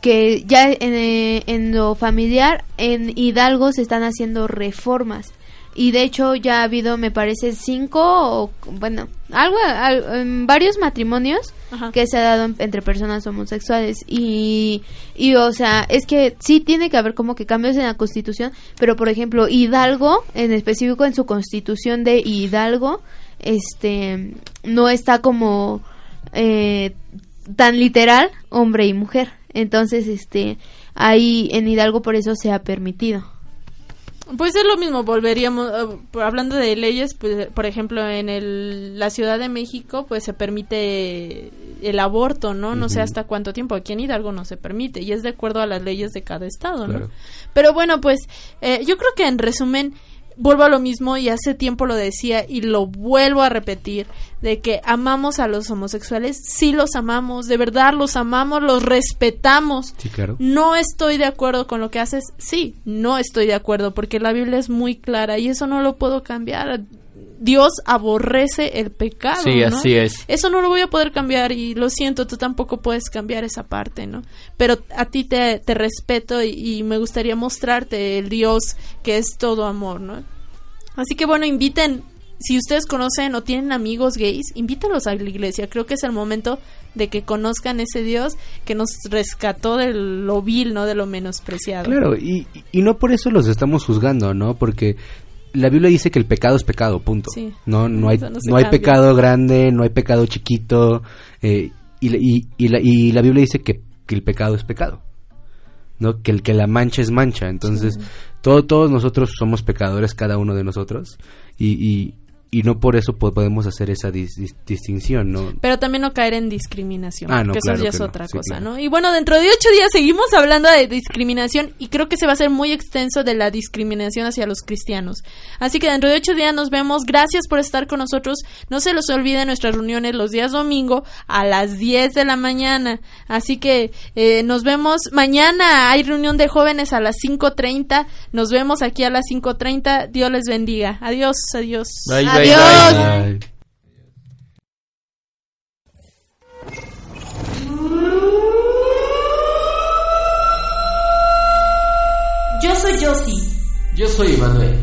S3: que ya en, eh, en lo familiar en Hidalgo se están haciendo reformas y de hecho ya ha habido me parece cinco o bueno algo al- en varios matrimonios
S2: Ajá.
S3: que se ha dado en- entre personas homosexuales. Y y o sea es que sí tiene que haber como que cambios en la constitución pero por ejemplo Hidalgo en específico en su constitución de Hidalgo este no está como eh, tan literal hombre y mujer. Entonces este ahí en Hidalgo por eso se ha permitido
S2: Pues es lo mismo, volveríamos, eh, hablando de leyes, pues, por ejemplo, en el, la Ciudad de México, pues se permite el aborto, ¿no? No sé hasta cuánto tiempo, aquí en Hidalgo no se permite, y es de acuerdo a las leyes de cada estado, ¿no? Pero bueno, pues eh, yo creo que en resumen, vuelvo a lo mismo y hace tiempo lo decía y lo vuelvo a repetir, de que amamos a los homosexuales, sí los amamos, de verdad los amamos, los respetamos.
S4: Sí, claro.
S2: No estoy de acuerdo con lo que haces, sí, no estoy de acuerdo porque la Biblia es muy clara y eso no lo puedo cambiar. Dios aborrece el pecado.
S8: Sí,
S2: ¿no?
S8: así es.
S2: Eso no lo voy a poder cambiar y lo siento, tú tampoco puedes cambiar esa parte, ¿no? Pero a ti te, te respeto y, y me gustaría mostrarte el Dios que es todo amor, ¿no? Así que bueno, inviten, si ustedes conocen o tienen amigos gays, invítalos a la iglesia. Creo que es el momento de que conozcan ese Dios que nos rescató de lo vil, ¿no? De lo menospreciado.
S4: Claro, y, y no por eso los estamos juzgando, ¿no? Porque la Biblia dice que el pecado es pecado, punto.
S2: Sí.
S4: No, no hay,
S2: no
S4: hay pecado grande, no hay pecado chiquito, eh, y, la- y, y la, y la Biblia dice que, que el pecado es pecado, ¿no? Que el que la mancha es mancha. Entonces, todo, todos nosotros somos pecadores, cada uno de nosotros, y, y, no por eso po- podemos hacer esa dis- dis- distinción, ¿no?
S2: Pero también no caer en discriminación,
S4: Ah, no,
S2: porque
S4: claro
S2: eso ya
S4: que
S2: es
S4: no,
S2: otra
S4: sí,
S2: cosa,
S4: claro.
S2: ¿no? Y bueno, dentro de ocho días seguimos hablando de discriminación y creo que se va a hacer muy extenso de la discriminación hacia los cristianos. Así que dentro de ocho días nos vemos. Gracias por estar con nosotros. No se los olviden nuestras reuniones los días domingo a las 10 de la mañana. Así que eh, nos vemos mañana. Hay reunión de jóvenes a las 5.30. Nos vemos aquí a las 5.30. Dios les bendiga. Adiós, adiós.
S8: Bye, bye,
S2: adiós.
S8: bye.
S1: Yo soy Josie.
S9: Yo soy Emanuel.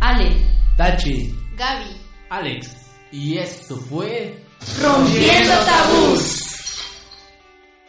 S1: Ale.
S9: Tachi.
S2: Gaby.
S9: Alex. Y esto fue.
S1: Rompiendo tabú.